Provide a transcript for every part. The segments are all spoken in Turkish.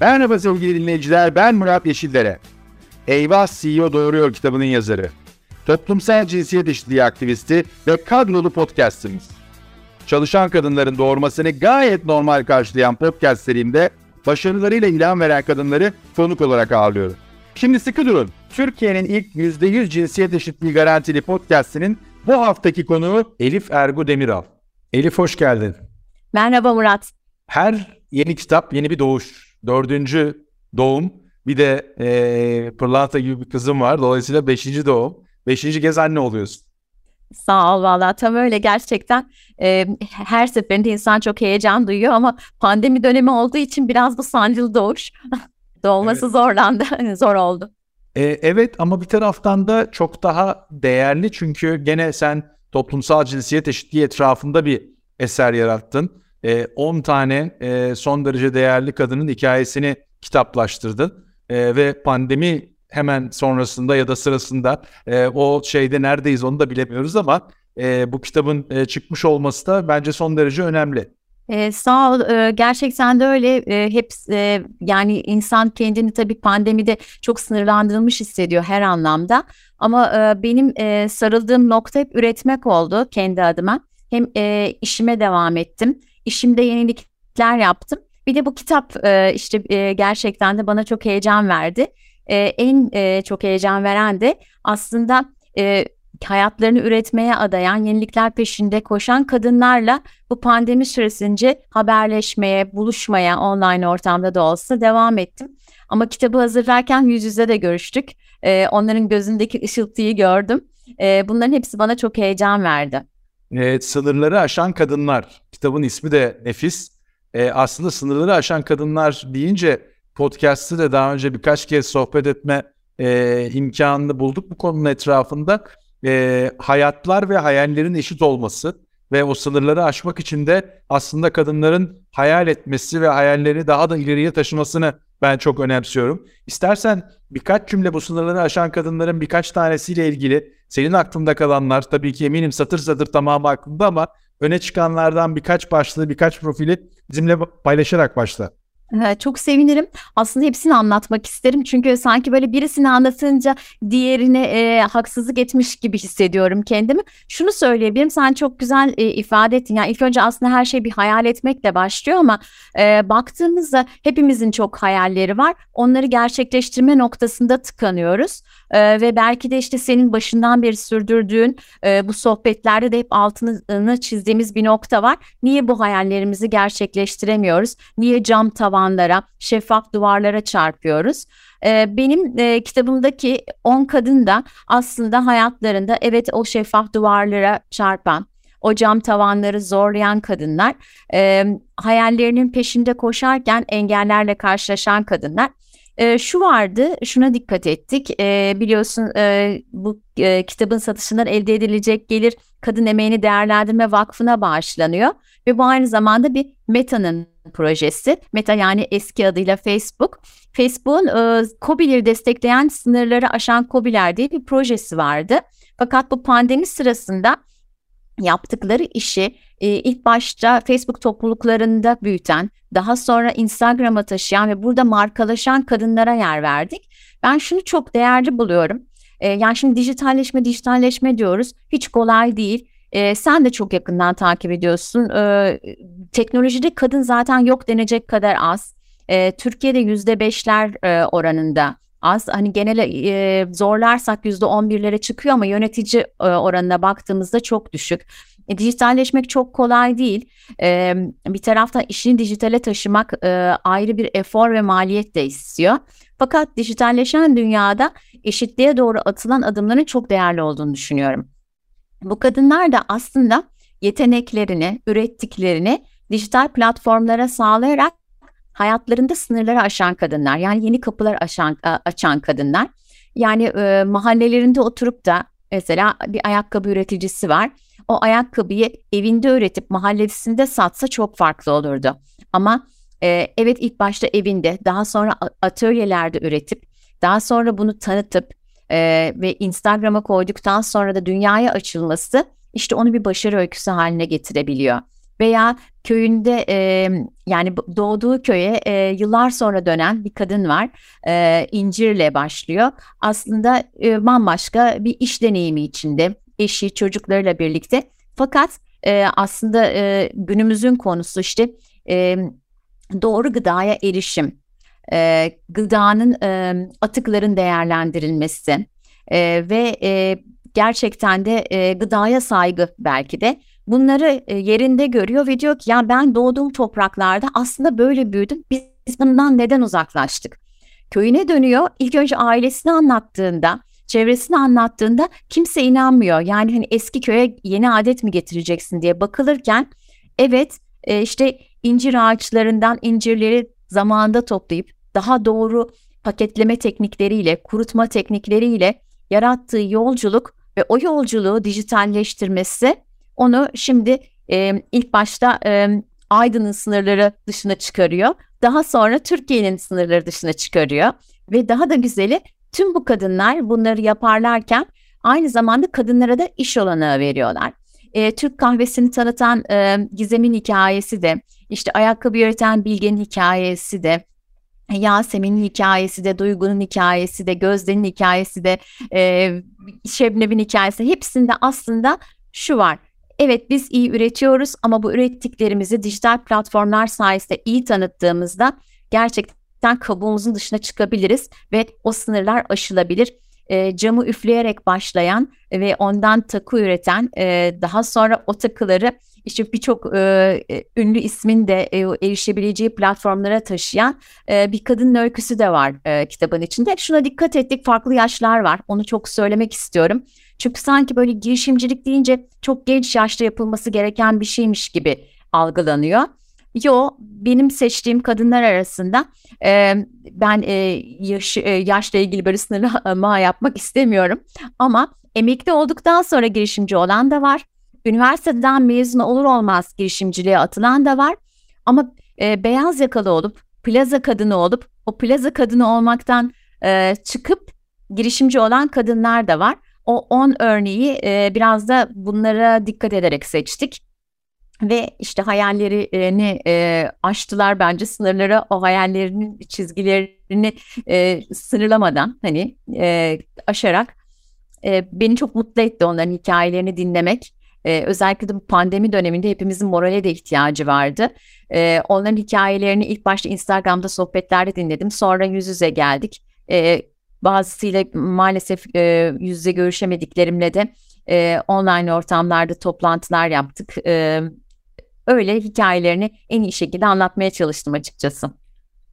Merhaba sevgili dinleyiciler, ben Murat Yeşillere. Eyvah CEO Doğuruyor kitabının yazarı. Toplumsal cinsiyet eşitliği aktivisti ve kadrolu podcastimiz. Çalışan kadınların doğurmasını gayet normal karşılayan podcast serimde başarılarıyla ilan veren kadınları konuk olarak ağırlıyorum. Şimdi sıkı durun. Türkiye'nin ilk %100 cinsiyet eşitliği garantili podcastinin bu haftaki konuğu Elif Ergu Demiral. Elif hoş geldin. Merhaba Murat. Her yeni kitap yeni bir doğuş. Dördüncü doğum. Bir de e, Pırlanta gibi bir kızım var. Dolayısıyla beşinci doğum. Beşinci kez anne oluyorsun. Sağ ol valla tam öyle gerçekten e, her seferinde insan çok heyecan duyuyor ama pandemi dönemi olduğu için biraz bu sancılı doğuş doğması evet. zorlandı zor oldu. E, evet ama bir taraftan da çok daha değerli çünkü gene sen toplumsal cinsiyet eşitliği etrafında bir eser yarattın. 10 e, tane e, son derece değerli kadının hikayesini kitaplaştırdın e, ve pandemi hemen sonrasında ya da sırasında e, o şeyde neredeyiz onu da bilemiyoruz ama e, bu kitabın e, çıkmış olması da bence son derece önemli. Ee, sağ ol. Ee, gerçekten de öyle. Ee, hep e, yani insan kendini tabii pandemide çok sınırlandırılmış hissediyor her anlamda. Ama e, benim e, sarıldığım nokta hep üretmek oldu kendi adıma. Hem e, işime devam ettim. İşimde yenilikler yaptım. Bir de bu kitap e, işte e, gerçekten de bana çok heyecan verdi. E, en e, çok heyecan veren de aslında e, hayatlarını üretmeye adayan, yenilikler peşinde koşan kadınlarla bu pandemi süresince haberleşmeye, buluşmaya online ortamda da olsa devam ettim. Ama kitabı hazırlarken yüz yüze de görüştük. E, onların gözündeki ışıltıyı gördüm. E, bunların hepsi bana çok heyecan verdi. Evet, sınırları aşan kadınlar. Kitabın ismi de nefis. E, aslında sınırları aşan kadınlar deyince podcast'ı da daha önce birkaç kez sohbet etme e, imkanını bulduk bu konunun etrafında. E, hayatlar ve hayallerin eşit olması ve o sınırları aşmak için de aslında kadınların hayal etmesi ve hayalleri daha da ileriye taşımasını ben çok önemsiyorum. İstersen birkaç cümle bu sınırları aşan kadınların birkaç tanesiyle ilgili senin aklında kalanlar tabii ki eminim satır satır tamamı aklında ama öne çıkanlardan birkaç başlığı birkaç profili bizimle paylaşarak başla. Çok sevinirim. Aslında hepsini anlatmak isterim. Çünkü sanki böyle birisini anlatınca diğerine e, haksızlık etmiş gibi hissediyorum kendimi. Şunu söyleyebilirim. Sen çok güzel e, ifade ettin. Yani ilk önce aslında her şey bir hayal etmekle başlıyor ama e, baktığımızda hepimizin çok hayalleri var. Onları gerçekleştirme noktasında tıkanıyoruz. E, ve belki de işte senin başından beri sürdürdüğün e, bu sohbetlerde de hep altını çizdiğimiz bir nokta var. Niye bu hayallerimizi gerçekleştiremiyoruz? Niye cam tavanlara, şeffaf duvarlara çarpıyoruz? E, benim e, kitabımdaki 10 kadın da aslında hayatlarında evet o şeffaf duvarlara çarpan, o cam tavanları zorlayan kadınlar, e, hayallerinin peşinde koşarken engellerle karşılaşan kadınlar e, şu vardı, şuna dikkat ettik. E, biliyorsun e, bu e, kitabın satışından elde edilecek gelir Kadın Emeğini Değerlendirme Vakfı'na bağışlanıyor. Ve bu aynı zamanda bir Meta'nın projesi. Meta yani eski adıyla Facebook. Facebook'un e, COBİ'leri destekleyen sınırları aşan COBİ'ler diye bir projesi vardı. Fakat bu pandemi sırasında yaptıkları işi e, ilk başta Facebook topluluklarında büyüten, daha sonra Instagram'a taşıyan ve burada markalaşan kadınlara yer verdik. Ben şunu çok değerli buluyorum. E, yani şimdi dijitalleşme, dijitalleşme diyoruz. Hiç kolay değil. E, sen de çok yakından takip ediyorsun. E, teknolojide kadın zaten yok denecek kadar az. E, Türkiye'de yüzde beşler e, oranında az. Hani genel e, zorlarsak yüzde on birlere çıkıyor ama yönetici e, oranına baktığımızda çok düşük. E, dijitalleşmek çok kolay değil. E, bir taraftan işini dijitale taşımak e, ayrı bir efor ve maliyet de istiyor. Fakat dijitalleşen dünyada eşitliğe doğru atılan adımların çok değerli olduğunu düşünüyorum. Bu kadınlar da aslında yeteneklerini, ürettiklerini dijital platformlara sağlayarak hayatlarında sınırları aşan kadınlar. Yani yeni kapılar aşan, açan kadınlar. Yani e, mahallelerinde oturup da mesela bir ayakkabı üreticisi var o ayakkabıyı evinde üretip mahallesinde satsa çok farklı olurdu. Ama e, evet ilk başta evinde daha sonra atölyelerde üretip daha sonra bunu tanıtıp e, ve Instagram'a koyduktan sonra da dünyaya açılması işte onu bir başarı öyküsü haline getirebiliyor. Veya köyünde e, yani doğduğu köye e, yıllar sonra dönen bir kadın var. E, incirle başlıyor. Aslında e, bambaşka bir iş deneyimi içinde eşi çocuklarıyla birlikte. Fakat e, aslında e, günümüzün konusu işte e, doğru gıdaya erişim, e, gıdanın e, atıkların değerlendirilmesi e, ve e, gerçekten de e, gıdaya saygı belki de bunları e, yerinde görüyor ve diyor ki ya ben doğduğum topraklarda aslında böyle büyüdüm. Biz bundan neden uzaklaştık? Köyüne dönüyor. İlk önce ailesini anlattığında, çevresini anlattığında kimse inanmıyor. Yani hani eski köye yeni adet mi getireceksin diye bakılırken evet e, işte incir ağaçlarından incirleri zamanında toplayıp daha doğru paketleme teknikleriyle, kurutma teknikleriyle yarattığı yolculuk ve o yolculuğu dijitalleştirmesi onu şimdi e, ilk başta e, Aydın'ın sınırları dışına çıkarıyor. Daha sonra Türkiye'nin sınırları dışına çıkarıyor. Ve daha da güzeli tüm bu kadınlar bunları yaparlarken aynı zamanda kadınlara da iş olanağı veriyorlar. E, Türk kahvesini tanıtan e, Gizem'in hikayesi de, işte ayakkabı üreten Bilge'nin hikayesi de, Yasemin'in hikayesi de, Duygu'nun hikayesi de, Gözde'nin hikayesi de, e, Şebnem'in hikayesi hepsinde aslında şu var. Evet biz iyi üretiyoruz ama bu ürettiklerimizi dijital platformlar sayesinde iyi tanıttığımızda gerçekten kabuğumuzun dışına çıkabiliriz ve o sınırlar aşılabilir. E, camı üfleyerek başlayan ve ondan takı üreten e, daha sonra o takıları işte birçok e, ünlü ismin de e, erişebileceği platformlara taşıyan e, bir kadın öyküsü de var e, kitabın içinde. Şuna dikkat ettik farklı yaşlar var onu çok söylemek istiyorum. Çünkü sanki böyle girişimcilik deyince çok genç yaşta yapılması gereken bir şeymiş gibi algılanıyor. Yo benim seçtiğim kadınlar arasında e, ben e, yaş, e, yaşla ilgili böyle sınırlama yapmak istemiyorum. Ama emekli olduktan sonra girişimci olan da var. Üniversiteden mezun olur olmaz girişimciliğe atılan da var. Ama e, beyaz yakalı olup plaza kadını olup o plaza kadını olmaktan e, çıkıp girişimci olan kadınlar da var. O 10 örneği e, biraz da bunlara dikkat ederek seçtik. Ve işte hayallerini e, aştılar bence sınırları o hayallerinin çizgilerini e, sınırlamadan hani e, aşarak e, beni çok mutlu etti onların hikayelerini dinlemek. E, özellikle de bu pandemi döneminde hepimizin morale de ihtiyacı vardı. E, onların hikayelerini ilk başta Instagram'da sohbetlerde dinledim. Sonra yüz yüze geldik. E, Bazısıyla maalesef e, yüz yüze görüşemediklerimle de e, online ortamlarda toplantılar yaptık. E, öyle hikayelerini en iyi şekilde anlatmaya çalıştım açıkçası.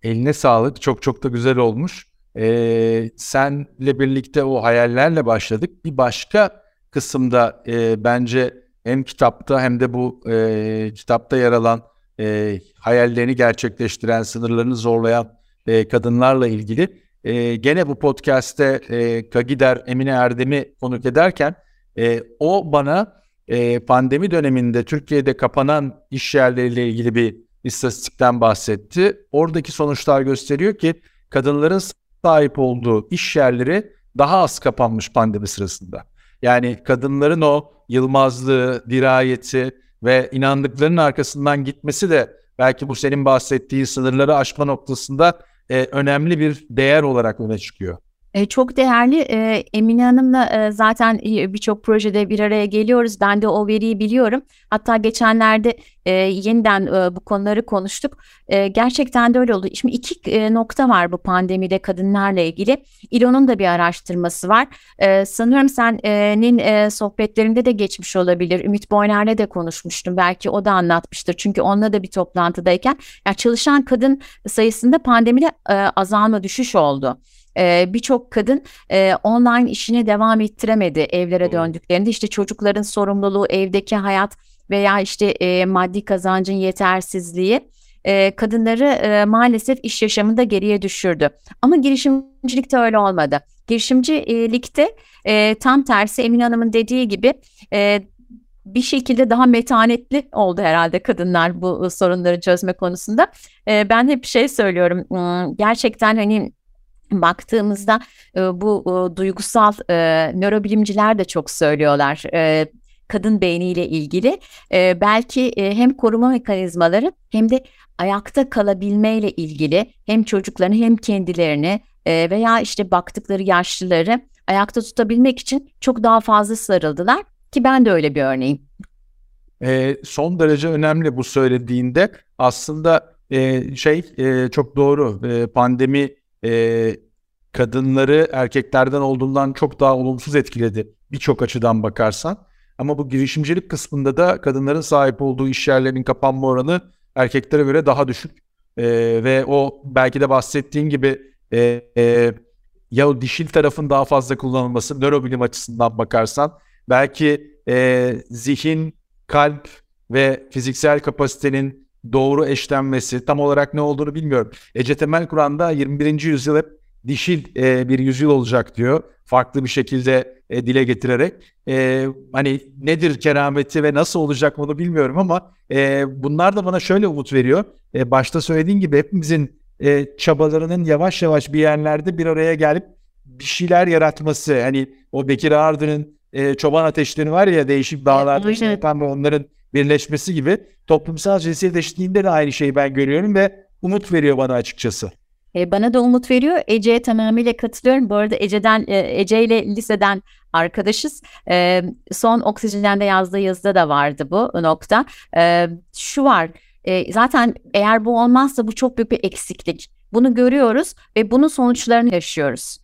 Eline sağlık. Çok çok da güzel olmuş. Ee, senle birlikte o hayallerle başladık. Bir başka kısımda e, bence hem kitapta hem de bu e, kitapta yer alan e, hayallerini gerçekleştiren, sınırlarını zorlayan e, kadınlarla ilgili e, gene bu podcast'te e, Kagider Emine Erdem'i konuk ederken e, o bana e, pandemi döneminde Türkiye'de kapanan iş yerleriyle ilgili bir istatistikten bahsetti. Oradaki sonuçlar gösteriyor ki kadınların sahip olduğu iş yerleri daha az kapanmış pandemi sırasında. Yani kadınların o yılmazlığı, dirayeti ve inandıklarının arkasından gitmesi de belki bu senin bahsettiği sınırları aşma noktasında e, önemli bir değer olarak öne çıkıyor. E, çok değerli. E, Emine Hanım'la e, zaten birçok projede bir araya geliyoruz. Ben de o veriyi biliyorum. Hatta geçenlerde e, yeniden e, bu konuları konuştuk. E, gerçekten de öyle oldu. Şimdi iki e, nokta var bu pandemide kadınlarla ilgili. İLO'nun da bir araştırması var. E, sanıyorum senin e, sohbetlerinde de geçmiş olabilir. Ümit Boyner'le de konuşmuştum. Belki o da anlatmıştır. Çünkü onunla da bir toplantıdayken yani çalışan kadın sayısında pandemide e, azalma düşüş oldu e, birçok kadın e, online işine devam ettiremedi evlere döndüklerinde. İşte çocukların sorumluluğu, evdeki hayat veya işte e, maddi kazancın yetersizliği e, kadınları e, maalesef iş yaşamında geriye düşürdü. Ama girişimcilikte öyle olmadı. Girişimcilikte e, tam tersi Emin Hanım'ın dediği gibi e, bir şekilde daha metanetli oldu herhalde kadınlar bu sorunları çözme konusunda. E, ben hep şey söylüyorum gerçekten hani baktığımızda e, bu e, duygusal e, nörobilimciler de çok söylüyorlar. Kadın beyniyle ilgili e, belki e, hem koruma mekanizmaları hem de ayakta kalabilmeyle ilgili hem çocuklarını hem kendilerini e, veya işte baktıkları yaşlıları ayakta tutabilmek için çok daha fazla sarıldılar ki ben de öyle bir örneğim. E, son derece önemli bu söylediğinde aslında e, şey e, çok doğru e, pandemi e, kadınları erkeklerden olduğundan çok daha olumsuz etkiledi birçok açıdan bakarsan. Ama bu girişimcilik kısmında da kadınların sahip olduğu iş yerlerinin kapanma oranı erkeklere göre daha düşük. E, ve o belki de bahsettiğin gibi e, e, ya dişil tarafın daha fazla kullanılması nörobilim açısından bakarsan belki e, zihin, kalp ve fiziksel kapasitenin doğru eşlenmesi tam olarak ne olduğunu bilmiyorum. Ece Temel Kur'an'da 21. yüzyıl hep dişil e, bir yüzyıl olacak diyor. Farklı bir şekilde e, dile getirerek. E, hani nedir kerameti ve nasıl olacak bunu bilmiyorum ama e, bunlar da bana şöyle umut veriyor. E, başta söylediğin gibi hepimizin e, çabalarının yavaş yavaş bir yerlerde bir araya gelip bir şeyler yaratması. Hani o Bekir Ağırdı'nın e, çoban ateşleri var ya değişik dağlarda evet, evet. onların birleşmesi gibi toplumsal cinsiyet eşitliğinde de aynı şeyi ben görüyorum ve umut veriyor bana açıkçası. E, bana da umut veriyor. Ece'ye tamamıyla katılıyorum. Bu arada Ece'den e, Ece ile liseden arkadaşız. E, son Oksijen'de yazdığı yazıda da vardı bu nokta. E, şu var. Zaten eğer bu olmazsa bu çok büyük bir eksiklik. Bunu görüyoruz ve bunun sonuçlarını yaşıyoruz.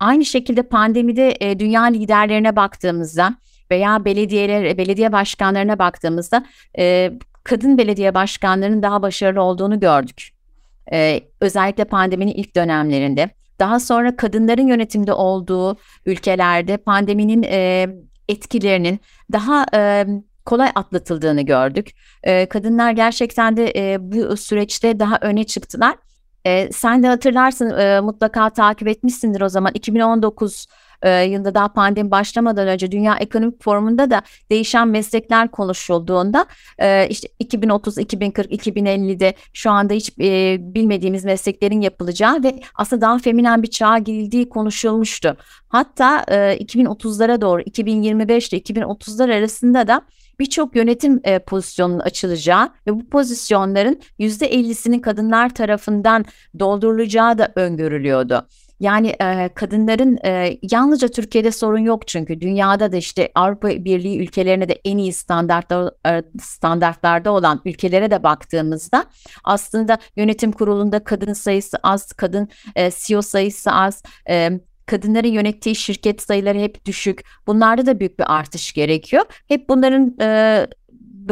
Aynı şekilde pandemide dünya liderlerine baktığımızda veya belediyeler, belediye başkanlarına baktığımızda e, kadın belediye başkanlarının daha başarılı olduğunu gördük. E, özellikle pandeminin ilk dönemlerinde. Daha sonra kadınların yönetimde olduğu ülkelerde pandeminin e, etkilerinin daha e, kolay atlatıldığını gördük. E, kadınlar gerçekten de e, bu süreçte daha öne çıktılar. E, sen de hatırlarsın e, mutlaka takip etmişsindir o zaman 2019 e, yılında daha pandemi başlamadan önce Dünya Ekonomik Forumu'nda da değişen meslekler konuşulduğunda e, işte 2030, 2040, 2050'de şu anda hiç e, bilmediğimiz mesleklerin yapılacağı ve aslında daha feminen bir çağa girildiği konuşulmuştu. Hatta e, 2030'lara doğru 2025 ile 2030'lar arasında da birçok yönetim e, pozisyonunun açılacağı ve bu pozisyonların %50'sinin kadınlar tarafından doldurulacağı da öngörülüyordu. Yani e, kadınların e, yalnızca Türkiye'de sorun yok çünkü dünyada da işte Avrupa Birliği ülkelerine de en iyi standartlar, standartlarda olan ülkelere de baktığımızda aslında yönetim kurulunda kadın sayısı az, kadın e, CEO sayısı az, e, kadınların yönettiği şirket sayıları hep düşük. Bunlarda da büyük bir artış gerekiyor. Hep bunların e,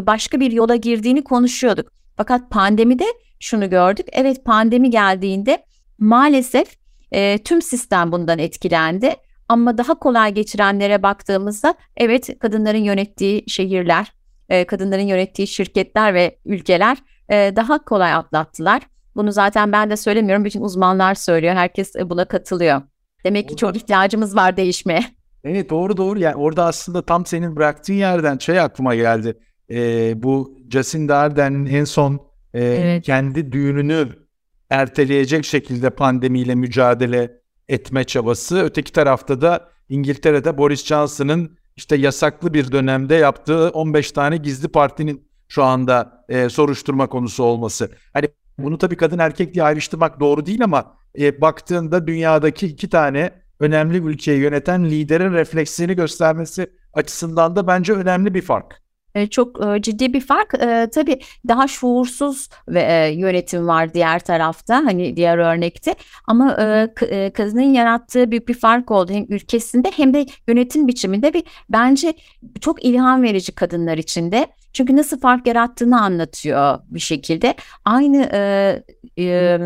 başka bir yola girdiğini konuşuyorduk. Fakat pandemide şunu gördük. Evet pandemi geldiğinde maalesef e, tüm sistem bundan etkilendi. Ama daha kolay geçirenlere baktığımızda evet kadınların yönettiği şehirler, e, kadınların yönettiği şirketler ve ülkeler e, daha kolay atlattılar. Bunu zaten ben de söylemiyorum. Bütün uzmanlar söylüyor. Herkes buna katılıyor. Demek ki çok ihtiyacımız var değişmeye. Evet doğru doğru. Yani orada aslında tam senin bıraktığın yerden şey aklıma geldi. Ee, bu Jacinda Ardern'in en son e, evet. kendi düğününü erteleyecek şekilde pandemiyle mücadele etme çabası. Öteki tarafta da İngiltere'de Boris Johnson'ın işte yasaklı bir dönemde yaptığı 15 tane gizli partinin şu anda e, soruşturma konusu olması. Hani bunu tabii kadın erkek diye ayrıştırmak doğru değil ama e, baktığında dünyadaki iki tane önemli ülkeyi yöneten liderin refleksini göstermesi açısından da bence önemli bir fark. E, çok e, ciddi bir fark. E, tabii daha şuursuz ve e, yönetim var diğer tarafta hani diğer örnekte ama e, e, kadının yarattığı büyük bir fark oldu hem ülkesinde hem de yönetim biçiminde bir bence çok ilham verici kadınlar içinde. Çünkü nasıl fark yarattığını anlatıyor bir şekilde. Aynı e, e,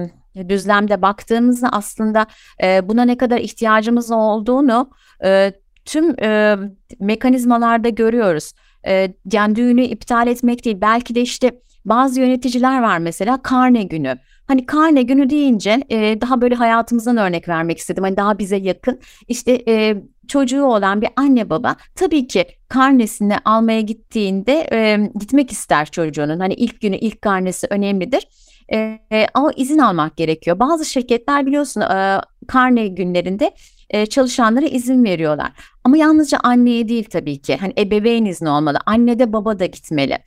düzlemde baktığımızda aslında e, buna ne kadar ihtiyacımız olduğunu e, tüm e, mekanizmalarda görüyoruz. E, yani düğünü iptal etmek değil belki de işte bazı yöneticiler var mesela karne günü. Hani karne günü deyince e, daha böyle hayatımızdan örnek vermek istedim. Hani daha bize yakın. İşte e, çocuğu olan bir anne baba tabii ki karnesini almaya gittiğinde e, gitmek ister çocuğunun. Hani ilk günü ilk karnesi önemlidir. E, ama izin almak gerekiyor. Bazı şirketler biliyorsun e, karne günlerinde e, çalışanlara izin veriyorlar. Ama yalnızca anneye değil tabii ki. Hani ebeveyn izni olmalı. Anne de baba da gitmeli.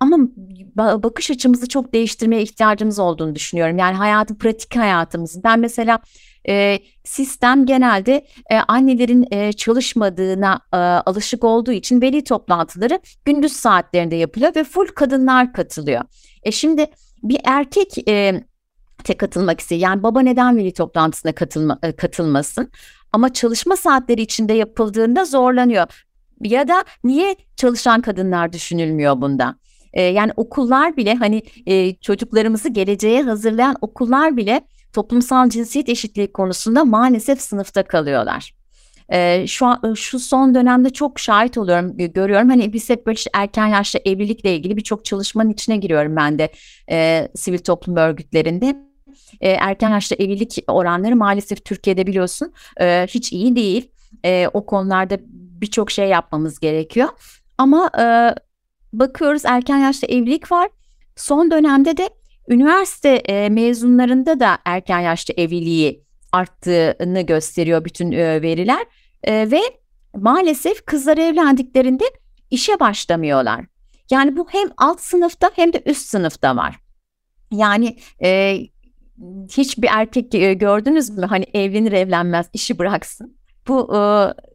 Ama bakış açımızı çok değiştirmeye ihtiyacımız olduğunu düşünüyorum. Yani hayatı, pratik hayatımızı. Ben mesela e, sistem genelde e, annelerin e, çalışmadığına e, alışık olduğu için veli toplantıları gündüz saatlerinde yapılıyor ve full kadınlar katılıyor. E şimdi bir erkek e, te katılmak istiyor. Yani baba neden veli toplantısına katılma, e, katılmasın? Ama çalışma saatleri içinde yapıldığında zorlanıyor. Ya da niye çalışan kadınlar düşünülmüyor bunda? E, yani okullar bile hani e, çocuklarımızı geleceğe hazırlayan okullar bile toplumsal cinsiyet eşitliği konusunda maalesef sınıfta kalıyorlar. Ee, şu an şu son dönemde çok şahit oluyorum, görüyorum. Hani biz hep böyle işte erken yaşta evlilikle ilgili birçok çalışmanın içine giriyorum ben de e, sivil toplum örgütlerinde. E, erken yaşta evlilik oranları maalesef Türkiye'de biliyorsun e, hiç iyi değil. E, o konularda birçok şey yapmamız gerekiyor. Ama e, bakıyoruz erken yaşta evlilik var. Son dönemde de üniversite e, mezunlarında da erken yaşta evliliği arttığını gösteriyor bütün e, veriler e, ve maalesef kızlar evlendiklerinde işe başlamıyorlar. Yani bu hem alt sınıfta hem de üst sınıfta var. Yani e, hiçbir erkek e, gördünüz mü hani evlenir evlenmez işi bıraksın. Bu e,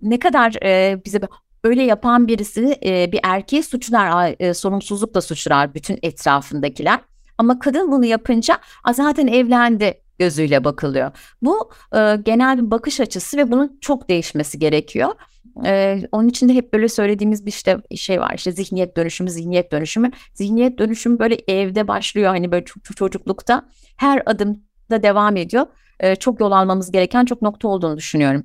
ne kadar e, bize öyle yapan birisi e, bir erkeği suçlar, e, sorumsuzlukla suçlar bütün etrafındakiler. Ama kadın bunu yapınca zaten evlendi gözüyle bakılıyor. Bu e, genel bir bakış açısı ve bunun çok değişmesi gerekiyor. Ee, onun için de hep böyle söylediğimiz bir işte şey var işte zihniyet dönüşümü, zihniyet dönüşümü. Zihniyet dönüşümü böyle evde başlıyor hani böyle çocuklukta her adımda devam ediyor. Ee, çok yol almamız gereken çok nokta olduğunu düşünüyorum.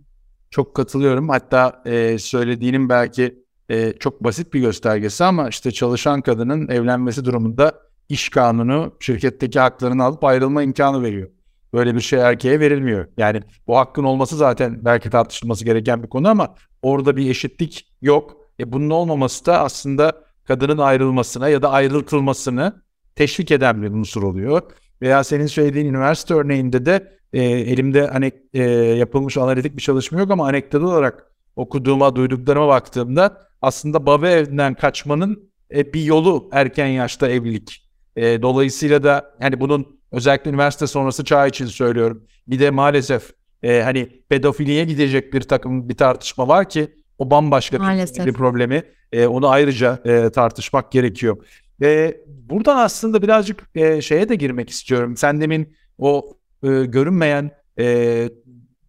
Çok katılıyorum. Hatta e, söylediğinin belki e, çok basit bir göstergesi ama işte çalışan kadının evlenmesi durumunda iş kanunu şirketteki haklarını alıp ayrılma imkanı veriyor. Böyle bir şey erkeğe verilmiyor. Yani bu hakkın olması zaten belki tartışılması gereken bir konu ama orada bir eşitlik yok. E bunun olmaması da aslında kadının ayrılmasına ya da ayrıltılmasını teşvik eden bir unsur oluyor. Veya senin söylediğin üniversite örneğinde de e, elimde hani e, yapılmış analitik bir çalışma yok ama anekdot olarak okuduğuma, duyduklarıma baktığımda aslında baba evinden kaçmanın e, bir yolu erken yaşta evlilik. E, dolayısıyla da hani bunun özellikle üniversite sonrası çağ için söylüyorum. Bir de maalesef e, hani pedofiliye gidecek bir takım bir tartışma var ki o bambaşka maalesef. bir problemi. E, onu ayrıca e, tartışmak gerekiyor. E, buradan aslında birazcık e, şeye de girmek istiyorum. Sen demin o e, görünmeyen e,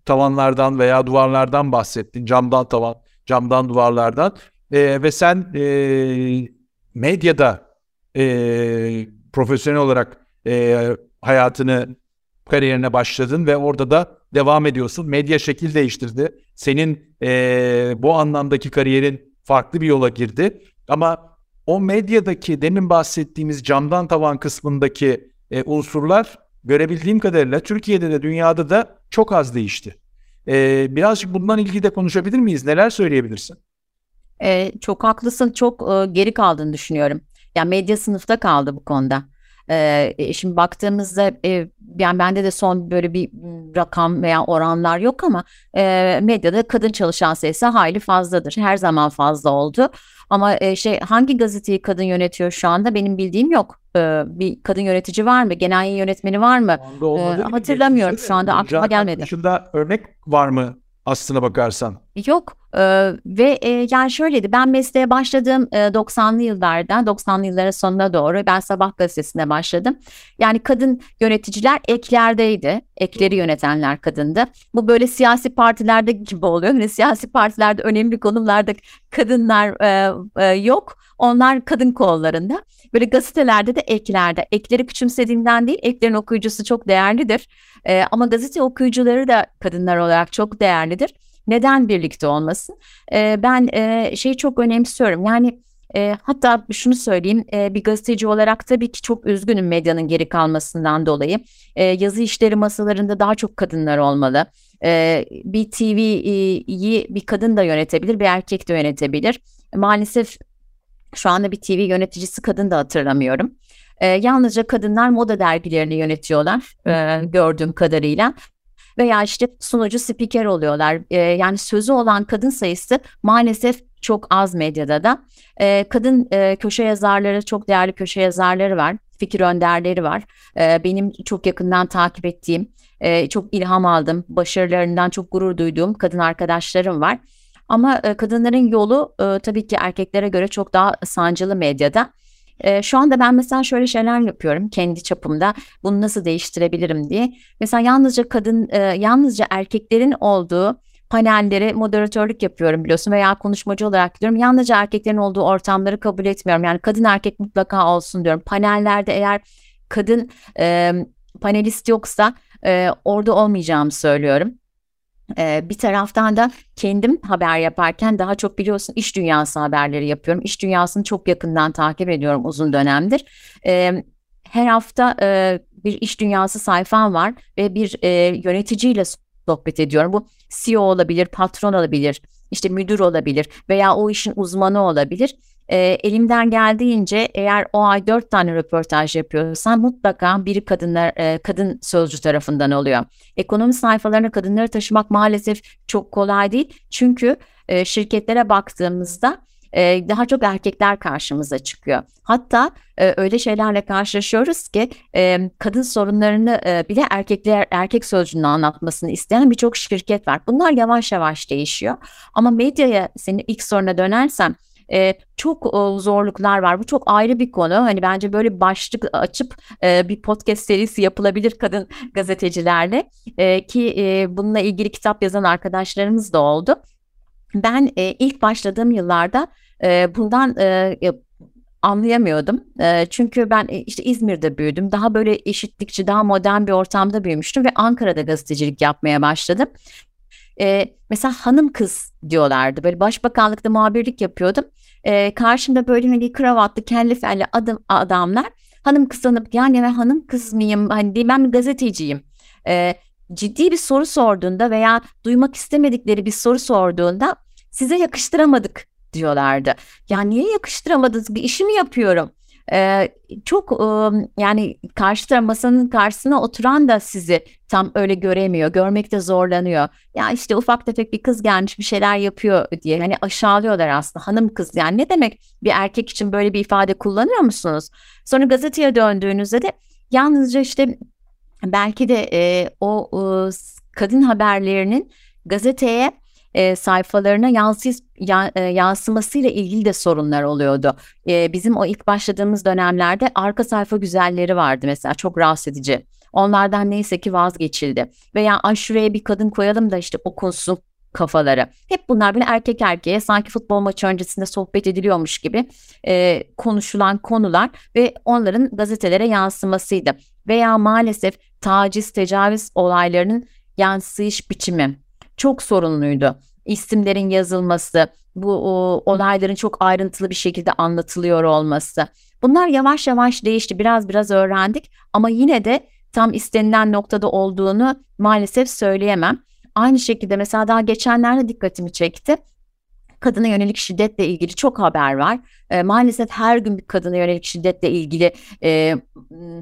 tavanlardan veya duvarlardan bahsettin. Camdan tavan, camdan duvarlardan. E, ve sen e, medyada e, profesyonel olarak e, hayatını kariyerine başladın ve orada da devam ediyorsun. Medya şekil değiştirdi. Senin e, bu anlamdaki kariyerin farklı bir yola girdi. Ama o medyadaki demin bahsettiğimiz camdan tavan kısmındaki e, unsurlar görebildiğim kadarıyla Türkiye'de de dünyada da çok az değişti. E, birazcık bundan ilgili de konuşabilir miyiz? Neler söyleyebilirsin? E, çok haklısın. Çok e, geri kaldığını düşünüyorum. Yani medya sınıfta kaldı bu konuda. Ee, şimdi baktığımızda e, yani bende de son böyle bir rakam veya oranlar yok ama e, medyada kadın çalışan sayısı hayli fazladır. Her zaman fazla oldu. Ama e, şey hangi gazeteyi kadın yönetiyor şu anda benim bildiğim yok. E, bir kadın yönetici var mı? Genel yayın yönetmeni var mı? E, hatırlamılamıyorum şu anda aklıma gelmedi. Dışında örnek var mı aslına bakarsan. Yok ee, ve e, yani şöyleydi ben mesleğe başladığım e, 90'lı yıllardan 90'lı yılların sonuna doğru ben Sabah gazetesine başladım. Yani kadın yöneticiler eklerdeydi. Ekleri yönetenler kadındı. Bu böyle siyasi partilerde gibi oluyor. Hani siyasi partilerde önemli konumlarda kadınlar e, e, yok. Onlar kadın kollarında. Böyle gazetelerde de eklerde. Ekleri küçümsediğimden değil, eklerin okuyucusu çok değerlidir. E, ama gazete okuyucuları da kadınlar olarak çok değerlidir. Neden birlikte olmasın? E, ben e, şeyi çok önemsiyorum. Yani e, hatta şunu söyleyeyim e, bir gazeteci olarak tabii ki çok üzgünüm medyanın geri kalmasından dolayı. E, yazı işleri masalarında daha çok kadınlar olmalı. E, bir TV'yi bir kadın da yönetebilir, bir erkek de yönetebilir. Maalesef şu anda bir TV yöneticisi kadın da hatırlamıyorum. E, yalnızca kadınlar moda dergilerini yönetiyorlar e, gördüğüm kadarıyla. Veya işte sunucu spiker oluyorlar. E, yani sözü olan kadın sayısı maalesef çok az medyada da. E, kadın e, köşe yazarları, çok değerli köşe yazarları var. Fikir önderleri var. E, benim çok yakından takip ettiğim, e, çok ilham aldım, başarılarından çok gurur duyduğum kadın arkadaşlarım var. Ama e, kadınların yolu e, tabii ki erkeklere göre çok daha sancılı medyada. E, şu anda ben mesela şöyle şeyler yapıyorum kendi çapımda. Bunu nasıl değiştirebilirim diye. Mesela yalnızca kadın, e, yalnızca erkeklerin olduğu panellere moderatörlük yapıyorum biliyorsun veya konuşmacı olarak gidiyorum. Yalnızca erkeklerin olduğu ortamları kabul etmiyorum. Yani kadın erkek mutlaka olsun diyorum. Panellerde eğer kadın e, panelist yoksa e, orada olmayacağımı söylüyorum. Ee, bir taraftan da kendim haber yaparken daha çok biliyorsun iş dünyası haberleri yapıyorum. İş dünyasını çok yakından takip ediyorum uzun dönemdir. Ee, her hafta e, bir iş dünyası sayfam var ve bir e, yöneticiyle sohbet ediyorum. Bu CEO olabilir, patron olabilir, işte müdür olabilir veya o işin uzmanı olabilir. E, elimden geldiğince eğer o ay dört tane röportaj yapıyorsam mutlaka biri kadınlar e, kadın sözcü tarafından oluyor. Ekonomi sayfalarına kadınları taşımak maalesef çok kolay değil. Çünkü e, şirketlere baktığımızda e, daha çok erkekler karşımıza çıkıyor. Hatta e, öyle şeylerle karşılaşıyoruz ki e, kadın sorunlarını e, bile erkekler erkek sözcüğünü anlatmasını isteyen birçok şirket var. Bunlar yavaş yavaş değişiyor. Ama medyaya senin ilk soruna dönersem e, çok e, zorluklar var. Bu çok ayrı bir konu. Hani bence böyle başlık açıp e, bir podcast serisi yapılabilir kadın gazetecilerle e, ki e, bununla ilgili kitap yazan arkadaşlarımız da oldu. Ben e, ilk başladığım yıllarda e, bundan e, anlayamıyordum. E, çünkü ben e, işte İzmir'de büyüdüm. Daha böyle eşitlikçi, daha modern bir ortamda büyümüştüm ve Ankara'da gazetecilik yapmaya başladım. E, mesela hanım kız diyorlardı. Böyle başbakanlıkta muhabirlik yapıyordum. E, karşımda böyle hani kravatlı, kelli felli adam, adamlar hanım kız sanıp yani ben hanım kız mıyım? Hani ben bir gazeteciyim. E, ciddi bir soru sorduğunda veya duymak istemedikleri bir soru sorduğunda size yakıştıramadık diyorlardı. Ya niye yakıştıramadınız? Bir işimi yapıyorum. Ee, çok e, yani karşı taraf masanın karşısına oturan da sizi tam öyle göremiyor. Görmekte zorlanıyor. Ya işte ufak tefek bir kız gelmiş bir şeyler yapıyor diye. Hani aşağılıyorlar aslında hanım kız yani ne demek bir erkek için böyle bir ifade kullanıyor musunuz? Sonra gazeteye döndüğünüzde de yalnızca işte belki de e, o e, kadın haberlerinin gazeteye e, sayfalarına yansız, ya, e, yansımasıyla ilgili de sorunlar oluyordu. E, bizim o ilk başladığımız dönemlerde arka sayfa güzelleri vardı mesela çok rahatsız edici. Onlardan neyse ki vazgeçildi. Veya ay şuraya bir kadın koyalım da işte okunsun kafaları. Hep bunlar böyle erkek erkeğe sanki futbol maçı öncesinde sohbet ediliyormuş gibi e, konuşulan konular ve onların gazetelere yansımasıydı. Veya maalesef taciz, tecavüz olaylarının yansıyış biçimi çok sorunluydu. İsimlerin yazılması, bu o, olayların çok ayrıntılı bir şekilde anlatılıyor olması. Bunlar yavaş yavaş değişti. Biraz biraz öğrendik ama yine de tam istenilen noktada olduğunu maalesef söyleyemem. Aynı şekilde mesela daha geçenlerde dikkatimi çekti. Kadına yönelik şiddetle ilgili çok haber var. E, maalesef her gün bir kadına yönelik şiddetle ilgili e,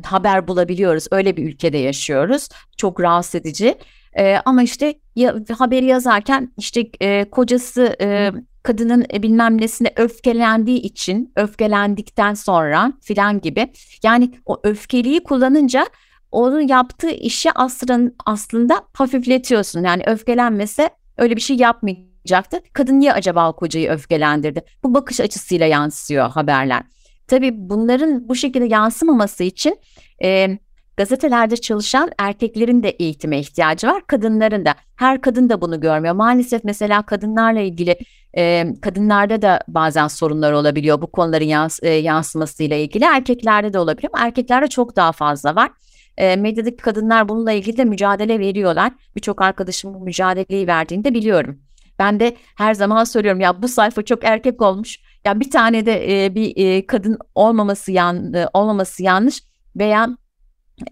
haber bulabiliyoruz. Öyle bir ülkede yaşıyoruz. Çok rahatsız edici. E, ama işte ya, haberi yazarken işte e, kocası e, kadının e, bilmem nesine öfkelendiği için öfkelendikten sonra filan gibi yani o öfkeliği kullanınca onun yaptığı işi aslında, aslında hafifletiyorsun. Yani öfkelenmese öyle bir şey yapmayacaktı. Kadın niye acaba o kocayı öfkelendirdi? Bu bakış açısıyla yansıyor haberler. Tabii bunların bu şekilde yansımaması için e, gazetelerde çalışan erkeklerin de eğitime ihtiyacı var, kadınların da. Her kadın da bunu görmüyor. Maalesef mesela kadınlarla ilgili e, kadınlarda da bazen sorunlar olabiliyor bu konuların yans, e, yansımasıyla ilgili. Erkeklerde de olabiliyor ama erkeklerde çok daha fazla var. E, medyadaki kadınlar bununla ilgili de mücadele veriyorlar. Birçok arkadaşım bu mücadeleyi verdiğini de biliyorum. Ben de her zaman söylüyorum ya bu sayfa çok erkek olmuş. Ya bir tane de e, bir e, kadın olmaması yan e, olmaması yanlış veya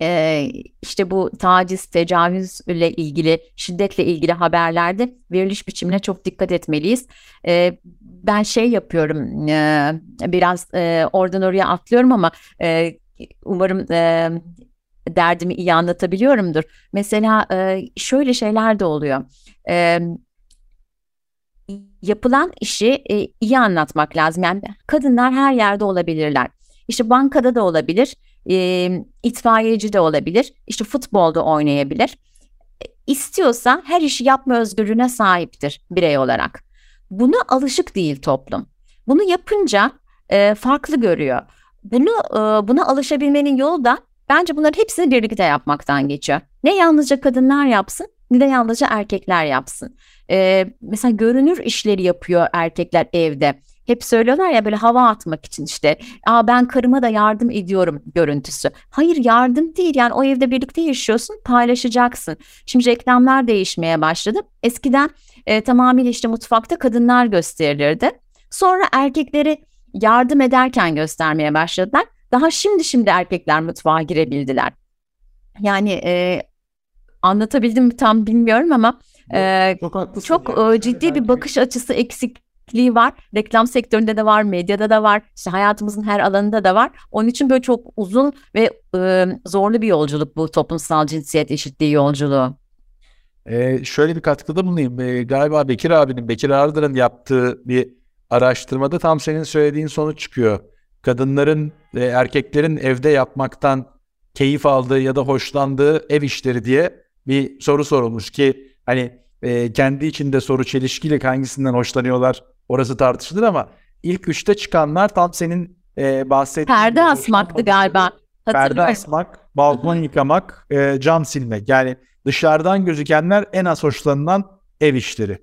e, işte bu taciz, tecavüzle ilgili, şiddetle ilgili haberlerde veriliş biçimine çok dikkat etmeliyiz. E, ben şey yapıyorum, e, biraz e, oradan oraya atlıyorum ama e, umarım e, derdimi iyi anlatabiliyorumdur. Mesela e, şöyle şeyler de oluyor. E, yapılan işi e, iyi anlatmak lazım. Yani kadınlar her yerde olabilirler. İşte bankada da olabilir, e, itfaiyeci de olabilir, işte futbolda oynayabilir. E, istiyorsa her işi yapma özgürlüğüne sahiptir birey olarak. Buna alışık değil toplum. Bunu yapınca e, farklı görüyor. Bunu e, buna alışabilmenin yolu da bence bunların hepsini birlikte yapmaktan geçiyor. Ne yalnızca kadınlar yapsın ne de yalnızca erkekler yapsın. E, mesela görünür işleri yapıyor erkekler evde. Hep söylüyorlar ya böyle hava atmak için işte Aa, ben karıma da yardım ediyorum görüntüsü. Hayır yardım değil yani o evde birlikte yaşıyorsun paylaşacaksın. Şimdi reklamlar değişmeye başladı. Eskiden e, tamamıyla işte mutfakta kadınlar gösterilirdi. Sonra erkekleri yardım ederken göstermeye başladılar. Daha şimdi şimdi erkekler mutfağa girebildiler. Yani e, anlatabildim mi tam bilmiyorum ama e, çok, çok e, ciddi bir bakış açısı eksikliği var. Reklam sektöründe de var, medyada da var, işte hayatımızın her alanında da var. Onun için böyle çok uzun ve e, zorlu bir yolculuk bu toplumsal cinsiyet eşitliği yolculuğu. Ee, şöyle bir katkıda bulunayım. Ee, galiba Bekir abinin, Bekir Ardır'ın yaptığı bir araştırmada tam senin söylediğin sonuç çıkıyor. Kadınların ve erkeklerin evde yapmaktan keyif aldığı ya da hoşlandığı ev işleri diye bir soru sorulmuş ki hani e, kendi içinde soru çelişkili hangisinden hoşlanıyorlar orası tartışılır ama ilk üçte çıkanlar tam senin e, bahsettiğin perde asmaktı galiba. Perde asmak, balkon yıkamak, e, cam silmek. Yani dışarıdan gözükenler en az hoşlanılan ev işleri.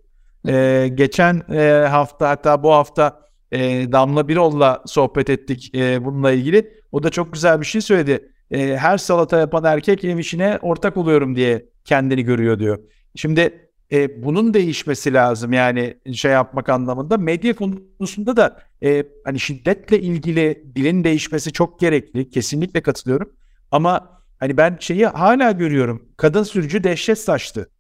E, geçen e, hafta hatta bu hafta e, Damla Birol'la sohbet ettik e, bununla ilgili. O da çok güzel bir şey söyledi. E, her salata yapan erkek ev işine ortak oluyorum diye kendini görüyor diyor. Şimdi e, bunun değişmesi lazım yani şey yapmak anlamında. Medya konusunda da e, hani şiddetle ilgili dilin değişmesi çok gerekli. Kesinlikle katılıyorum. Ama hani ben şeyi hala görüyorum. Kadın sürücü dehşet saçtı.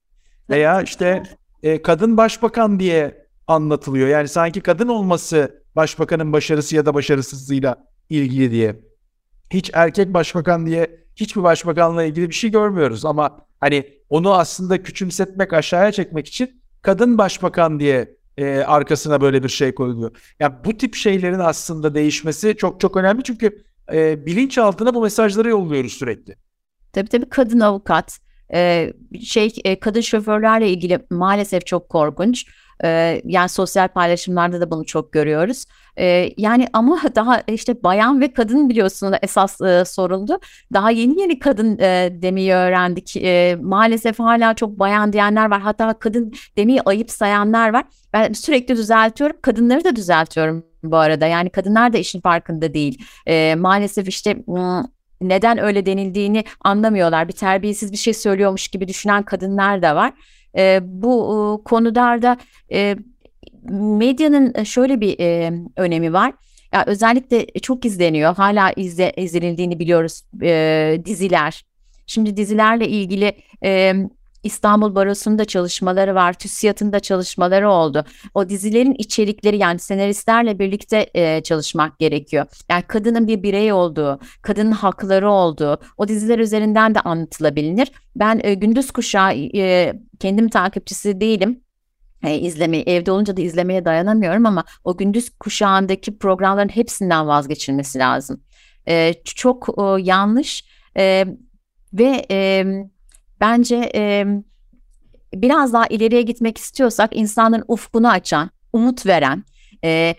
Veya işte e, kadın başbakan diye anlatılıyor. Yani sanki kadın olması başbakanın başarısı ya da başarısızlığıyla ilgili diye. Hiç erkek başbakan diye hiçbir başbakanla ilgili bir şey görmüyoruz ama hani onu aslında küçümsetmek, aşağıya çekmek için kadın başbakan diye e, arkasına böyle bir şey koyuluyor. Yani bu tip şeylerin aslında değişmesi çok çok önemli çünkü e, bilinçaltına bu mesajları yolluyoruz sürekli. Tabii tabii kadın avukat, e, şey e, kadın şoförlerle ilgili maalesef çok korkunç. Yani sosyal paylaşımlarda da bunu çok görüyoruz. Yani ama daha işte bayan ve kadın biliyorsunuz esas soruldu. Daha yeni yeni kadın e, demeyi öğrendik. Maalesef hala çok bayan diyenler var. Hatta kadın demeyi ayıp sayanlar var. Ben sürekli düzeltiyorum. Kadınları da düzeltiyorum bu arada. Yani kadınlar da işin farkında değil. Maalesef işte neden öyle denildiğini anlamıyorlar. Bir terbiyesiz bir şey söylüyormuş gibi düşünen kadınlar da var. E, bu e, konularda e, medyanın şöyle bir e, önemi var. Ya özellikle çok izleniyor. Hala izle, izlenildiğini biliyoruz e, diziler. Şimdi dizilerle ilgili e, İstanbul Barosu'nda çalışmaları var, TÜSİAD'ın da çalışmaları oldu. O dizilerin içerikleri yani senaristlerle birlikte e, çalışmak gerekiyor. Yani kadının bir birey olduğu, kadının hakları olduğu o diziler üzerinden de anlatılabilir. Ben e, gündüz kuşağı e, kendim takipçisi değilim e, izlemeyi evde olunca da izlemeye dayanamıyorum ama o gündüz kuşağındaki programların hepsinden vazgeçilmesi lazım. E, çok e, yanlış e, ve e, bence e, biraz daha ileriye gitmek istiyorsak insanların ufkunu açan, umut veren, e,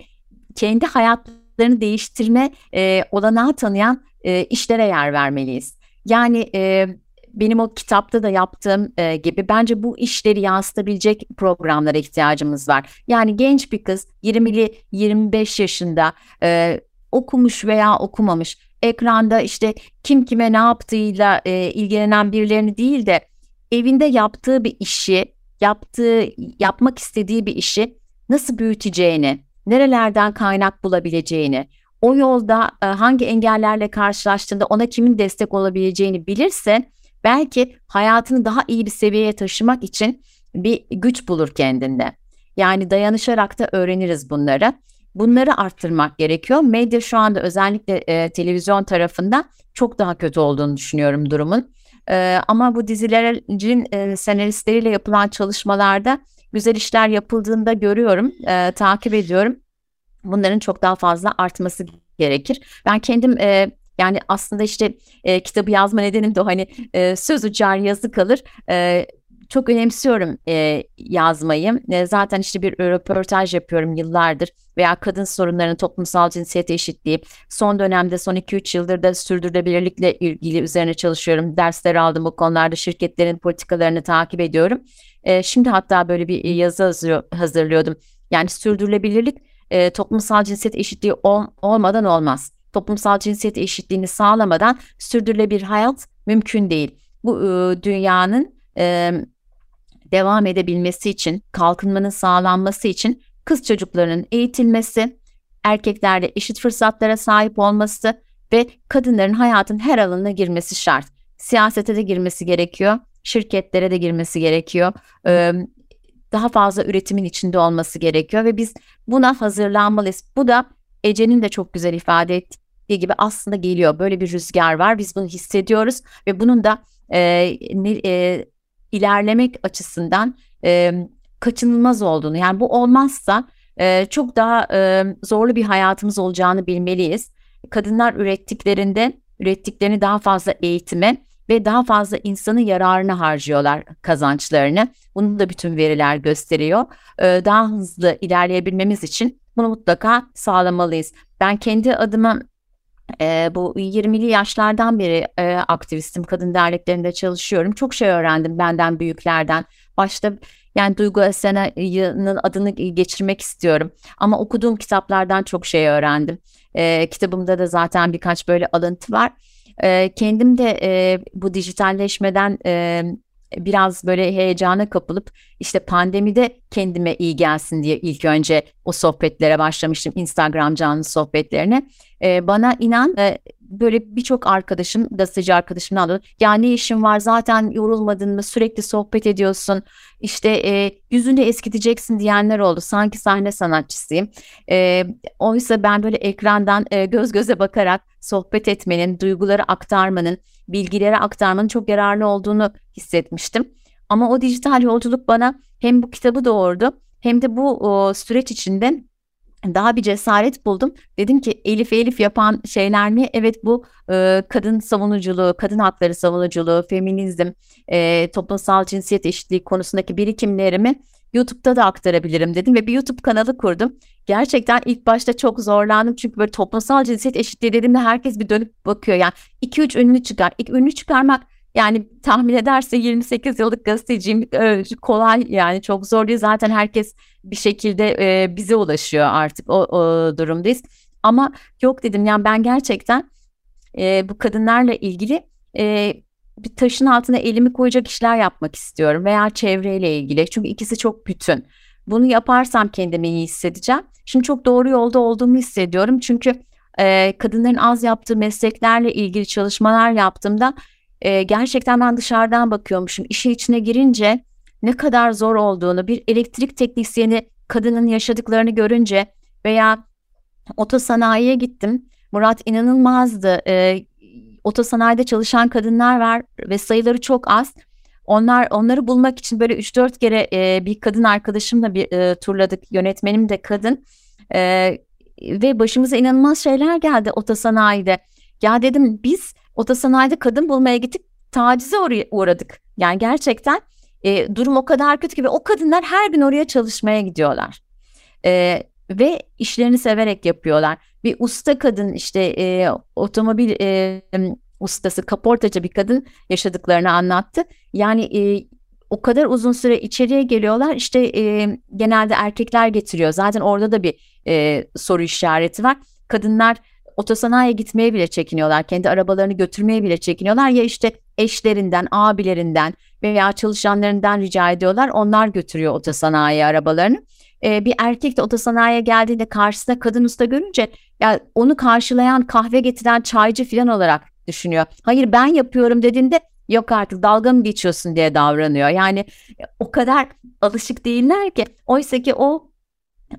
kendi hayatlarını değiştirme e, olanağı tanıyan e, işlere yer vermeliyiz. Yani e, benim o kitapta da yaptığım e, gibi bence bu işleri yansıtabilecek programlara ihtiyacımız var. Yani genç bir kız 20'li 25 yaşında e, okumuş veya okumamış ekranda işte kim kime ne yaptığıyla e, ilgilenen birilerini değil de evinde yaptığı bir işi, yaptığı yapmak istediği bir işi nasıl büyüteceğini, nerelerden kaynak bulabileceğini, o yolda e, hangi engellerle karşılaştığında ona kimin destek olabileceğini bilirse belki hayatını daha iyi bir seviyeye taşımak için bir güç bulur kendinde. Yani dayanışarak da öğreniriz bunları. Bunları arttırmak gerekiyor. Medya şu anda özellikle e, televizyon tarafında çok daha kötü olduğunu düşünüyorum durumun. E, ama bu dizilerin e, senaristleriyle yapılan çalışmalarda güzel işler yapıldığında görüyorum, e, takip ediyorum. Bunların çok daha fazla artması gerekir. Ben kendim e, yani aslında işte e, kitabı yazma nedenim de hani e, söz uçar yazı kalır. E, çok önemsiyorum e, yazmayı. E, zaten işte bir röportaj yapıyorum yıllardır veya kadın sorunlarının toplumsal cinsiyet eşitliği. Son dönemde son 2-3 yıldır da sürdürülebilirlikle ilgili üzerine çalışıyorum. Dersler aldım bu konularda şirketlerin politikalarını takip ediyorum. E, şimdi hatta böyle bir yazı hazırlıyordum. Yani sürdürülebilirlik e, toplumsal cinsiyet eşitliği ol, olmadan olmaz. Toplumsal cinsiyet eşitliğini sağlamadan sürdürülebilir hayat mümkün değil. Bu e, dünyanın devam edebilmesi için, kalkınmanın sağlanması için kız çocuklarının eğitilmesi, erkeklerle eşit fırsatlara sahip olması ve kadınların hayatın her alanına girmesi şart. Siyasete de girmesi gerekiyor, şirketlere de girmesi gerekiyor. Daha fazla üretimin içinde olması gerekiyor ve biz buna hazırlanmalıyız. Bu da Ece'nin de çok güzel ifade ettiği gibi aslında geliyor. Böyle bir rüzgar var. Biz bunu hissediyoruz ve bunun da e, e, ilerlemek açısından e, kaçınılmaz olduğunu yani bu olmazsa e, çok daha e, zorlu bir hayatımız olacağını bilmeliyiz. Kadınlar ürettiklerinde ürettiklerini daha fazla eğitime ve daha fazla insanın yararına harcıyorlar kazançlarını. Bunu da bütün veriler gösteriyor. E, daha hızlı ilerleyebilmemiz için bunu mutlaka sağlamalıyız. Ben kendi adıma e, bu 20'li yaşlardan beri e, aktivistim. Kadın derneklerinde çalışıyorum. Çok şey öğrendim benden büyüklerden. Başta yani Duygu Esena'nın adını geçirmek istiyorum. Ama okuduğum kitaplardan çok şey öğrendim. E, kitabımda da zaten birkaç böyle alıntı var. E, kendim de e, bu dijitalleşmeden e, biraz böyle heyecana kapılıp işte pandemide kendime iyi gelsin diye ilk önce o sohbetlere başlamıştım Instagram canlı sohbetlerine. Ee, bana inan e, böyle birçok arkadaşım gazeteci arkadaşım aldı. Ya ne işin var zaten yorulmadın mı sürekli sohbet ediyorsun işte e, yüzünü eskiteceksin diyenler oldu. Sanki sahne sanatçısıyım. E, oysa ben böyle ekrandan e, göz göze bakarak sohbet etmenin, duyguları aktarmanın, bilgileri aktarmanın çok yararlı olduğunu hissetmiştim. Ama o dijital yolculuk bana hem bu kitabı doğurdu hem de bu o, süreç içinde daha bir cesaret buldum. Dedim ki Elif Elif yapan şeyler ne? Evet bu e, kadın savunuculuğu, kadın hakları savunuculuğu, feminizm, e, toplumsal cinsiyet eşitliği konusundaki birikimlerimi YouTube'da da aktarabilirim dedim ve bir YouTube kanalı kurdum. Gerçekten ilk başta çok zorlandım çünkü böyle toplumsal cinsiyet eşitliği dediğimde herkes bir dönüp bakıyor. Yani 2-3 ünlü çıkar. İlk ünlü çıkarmak yani tahmin ederse 28 yıllık gazeteciyim kolay yani çok zor değil. Zaten herkes bir şekilde e, bize ulaşıyor artık o, o durumdayız. Ama yok dedim yani ben gerçekten e, bu kadınlarla ilgili e, bir taşın altına elimi koyacak işler yapmak istiyorum veya çevreyle ilgili. Çünkü ikisi çok bütün. Bunu yaparsam kendimi iyi hissedeceğim. Şimdi çok doğru yolda olduğumu hissediyorum. Çünkü e, kadınların az yaptığı mesleklerle ilgili çalışmalar yaptığımda e, gerçekten ben dışarıdan bakıyormuşum. İşin içine girince ne kadar zor olduğunu bir elektrik teknisyeni kadının yaşadıklarını görünce veya otosanayiye gittim. Murat inanılmazdı. E, otosanayide çalışan kadınlar var ve sayıları çok az. Onlar onları bulmak için böyle 3-4 kere e, bir kadın arkadaşımla bir e, turladık. Yönetmenim de kadın. E, ve başımıza inanılmaz şeyler geldi otosanayide. Ya dedim biz otosanayide kadın bulmaya gittik tacize uğradık. Yani gerçekten e, durum o kadar kötü ki ve o kadınlar her gün oraya çalışmaya gidiyorlar. E, ve işlerini severek yapıyorlar. Bir usta kadın işte e, otomobil e, ustası kaportacı bir kadın yaşadıklarını anlattı. Yani e, o kadar uzun süre içeriye geliyorlar işte e, genelde erkekler getiriyor. Zaten orada da bir e, soru işareti var. Kadınlar otosanayiye gitmeye bile çekiniyorlar. Kendi arabalarını götürmeye bile çekiniyorlar. Ya işte eşlerinden, abilerinden veya çalışanlarından rica ediyorlar. Onlar götürüyor otosanayi arabalarını. Ee, bir erkek de otosanayiye geldiğinde karşısında kadın usta görünce ya onu karşılayan kahve getiren çaycı falan olarak düşünüyor. Hayır ben yapıyorum dediğinde yok artık dalga mı geçiyorsun diye davranıyor. Yani o kadar alışık değiller ki oysa ki o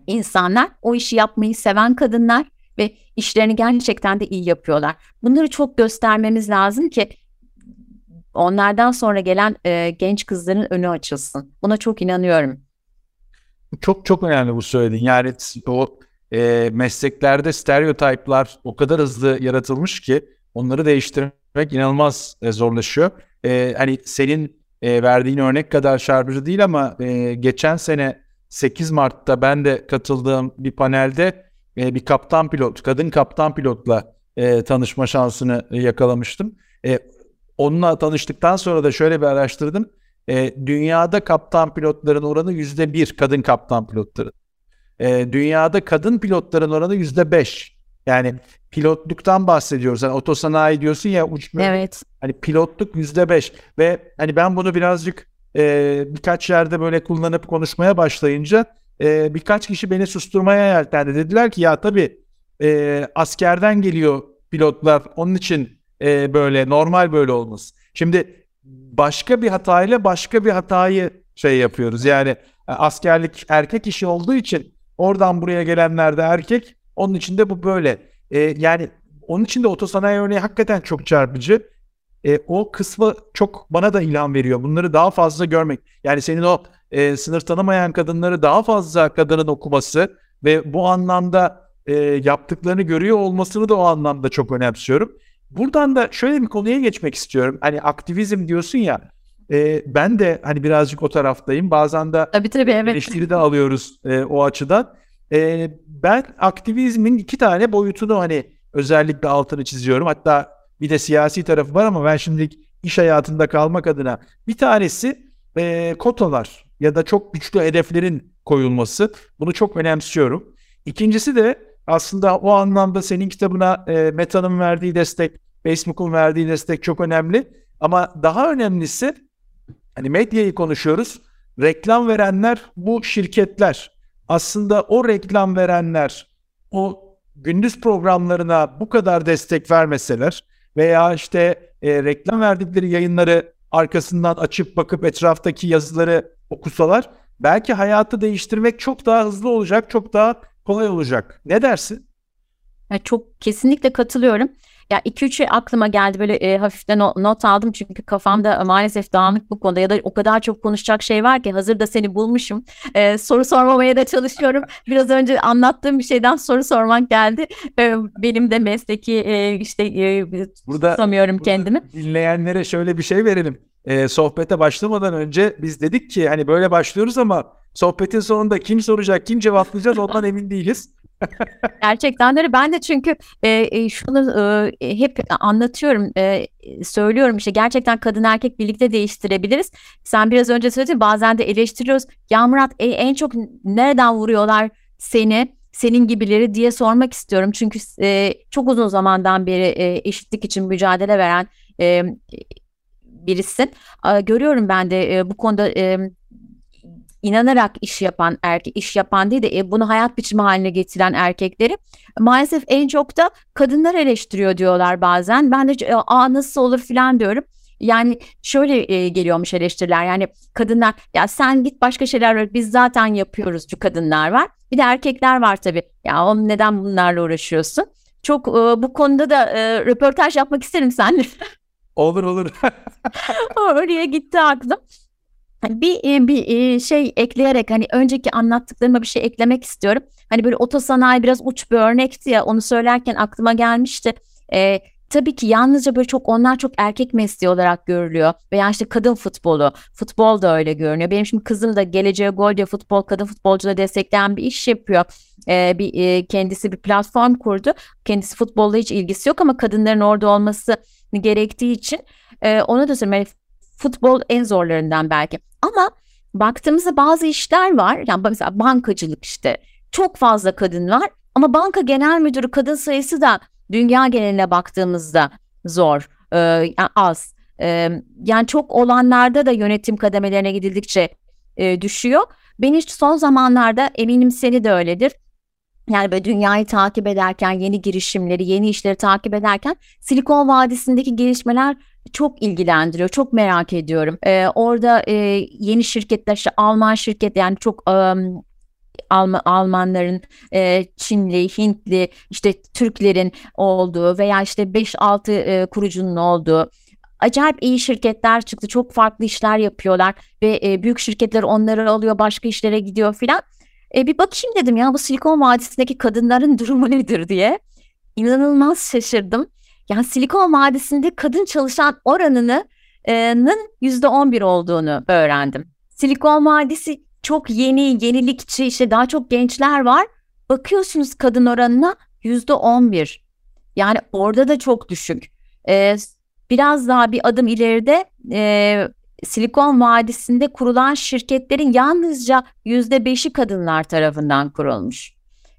insanlar, o işi yapmayı seven kadınlar ve işlerini gerçekten de iyi yapıyorlar. Bunları çok göstermemiz lazım ki onlardan sonra gelen e, genç kızların önü açılsın. Buna çok inanıyorum. Çok çok önemli bu söylediğin. Yani o e, mesleklerde stereotipler o kadar hızlı yaratılmış ki onları değiştirmek inanılmaz e, zorlaşıyor. E, hani senin e, verdiğin örnek kadar çarpıcı değil ama e, geçen sene 8 Mart'ta ben de katıldığım bir panelde e, bir kaptan pilot, kadın kaptan pilotla e, tanışma şansını yakalamıştım. E, onunla tanıştıktan sonra da şöyle bir araştırdım. E, dünyada kaptan pilotların oranı yüzde bir kadın kaptan pilotların. E, dünyada kadın pilotların oranı yüzde beş. Yani pilotluktan bahsediyoruz. Hani otosanayi diyorsun ya uçma. Evet. Hani pilotluk yüzde beş ve hani ben bunu birazcık e, birkaç yerde böyle kullanıp konuşmaya başlayınca e, birkaç kişi beni susturmaya yeltendi. Dediler ki ya tabii e, askerden geliyor pilotlar onun için e, böyle normal böyle olmaz. Şimdi başka bir hatayla başka bir hatayı şey yapıyoruz. Yani e, askerlik erkek işi olduğu için oradan buraya gelenler de erkek. Onun için de bu böyle. E, yani onun için de otosanayi örneği hakikaten çok çarpıcı. E, o kısmı çok bana da ilham veriyor. Bunları daha fazla görmek. Yani senin o e, sınır tanımayan kadınları daha fazla kadının okuması ve bu anlamda e, yaptıklarını görüyor olmasını da o anlamda çok önemsiyorum. Buradan da şöyle bir konuya geçmek istiyorum. Hani aktivizm diyorsun ya. E, ben de hani birazcık o taraftayım. Bazen de tabii, tabii, evet. eleştiri de alıyoruz e, o açıdan. E, ben aktivizmin iki tane boyutunu hani özellikle altını çiziyorum. Hatta bir de siyasi tarafı var ama ben şimdi iş hayatında kalmak adına bir tanesi e, kotalar ya da çok güçlü hedeflerin koyulması. Bunu çok önemsiyorum. İkincisi de aslında o anlamda senin kitabına e, Meta'nın verdiği destek, Facebook'un verdiği destek çok önemli. Ama daha önemlisi hani medyayı konuşuyoruz. Reklam verenler bu şirketler. Aslında o reklam verenler o gündüz programlarına bu kadar destek vermeseler veya işte e, reklam verdikleri yayınları arkasından açıp bakıp etraftaki yazıları okusalar belki hayatı değiştirmek çok daha hızlı olacak, çok daha kolay olacak. Ne dersin? Ya çok kesinlikle katılıyorum. Ya 2-3 şey aklıma geldi böyle e, hafiften not aldım çünkü kafamda maalesef dağınık bu konuda ya da o kadar çok konuşacak şey var ki hazır da seni bulmuşum. E, soru sormamaya da çalışıyorum. Biraz önce anlattığım bir şeyden soru sormak geldi. E, benim de mesleki e, işte e, burada, tutamıyorum burada kendimi. Dinleyenlere şöyle bir şey verelim. E, sohbete başlamadan önce biz dedik ki hani böyle başlıyoruz ama sohbetin sonunda kim soracak, kim cevaplayacak ondan emin değiliz. Gerçekten öyle. Ben de çünkü e, e şunu e, hep anlatıyorum, e, söylüyorum işte gerçekten kadın erkek birlikte değiştirebiliriz. Sen biraz önce söyledin bazen de eleştiriyoruz. Ya Murat e, en çok nereden vuruyorlar seni? senin gibileri diye sormak istiyorum. Çünkü e, çok uzun zamandan beri e, eşitlik için mücadele veren e, birisin. E, görüyorum ben de e, bu konuda e, inanarak iş yapan erkek, iş yapan değil de e, bunu hayat biçimi haline getiren erkekleri maalesef en çok da kadınlar eleştiriyor diyorlar bazen. Ben de aa nasıl olur filan diyorum. Yani şöyle e, geliyormuş eleştiriler yani kadınlar ya sen git başka şeyler biz zaten yapıyoruz şu kadınlar var. Bir de erkekler var tabii ya on neden bunlarla uğraşıyorsun? Çok e, bu konuda da e, röportaj yapmak isterim seninle. olur olur. Oraya gitti aklım. Hani bir e, bir e, şey ekleyerek hani önceki anlattıklarıma bir şey eklemek istiyorum. Hani böyle otosanayi biraz uç bir örnekti ya onu söylerken aklıma gelmişti. E, tabii ki yalnızca böyle çok onlar çok erkek mesleği olarak görülüyor. Veya işte kadın futbolu. Futbol da öyle görünüyor. Benim şimdi kızım da geleceğe gol diye futbol kadın futbolcuları destekleyen bir iş yapıyor. Ee, bir e, kendisi bir platform kurdu. Kendisi futbolla hiç ilgisi yok ama kadınların orada olması gerektiği için e, ona da söyleyeyim. Futbol en zorlarından belki. Ama baktığımızda bazı işler var. Yani mesela bankacılık işte çok fazla kadın var ama banka genel müdürü kadın sayısı da dünya geneline baktığımızda zor, e, yani az. E, yani çok olanlarda da yönetim kademelerine gidildikçe e, düşüyor. Ben hiç son zamanlarda eminim seni de öyledir. Yani böyle dünyayı takip ederken, yeni girişimleri, yeni işleri takip ederken Silikon Vadisi'ndeki gelişmeler çok ilgilendiriyor. Çok merak ediyorum. Ee, orada e, yeni şirketler işte Alman şirket yani çok um, Alman, Almanların, e, Çinli, Hintli, işte Türklerin olduğu veya işte 5-6 e, kurucunun olduğu acayip iyi şirketler çıktı. Çok farklı işler yapıyorlar ve e, büyük şirketler onları alıyor, başka işlere gidiyor filan. E, bir bakayım dedim ya bu Silikon Vadisi'ndeki kadınların durumu nedir diye. İnanılmaz şaşırdım. Yani Silikon Vadisi'nde kadın çalışan oranının yüzde 11 olduğunu öğrendim. Silikon Vadisi çok yeni, yenilikçi, işte daha çok gençler var. Bakıyorsunuz kadın oranına yüzde 11. Yani orada da çok düşük. Ee, biraz daha bir adım ileride e, Silikon Vadisi'nde kurulan şirketlerin yalnızca yüzde beşi kadınlar tarafından kurulmuş.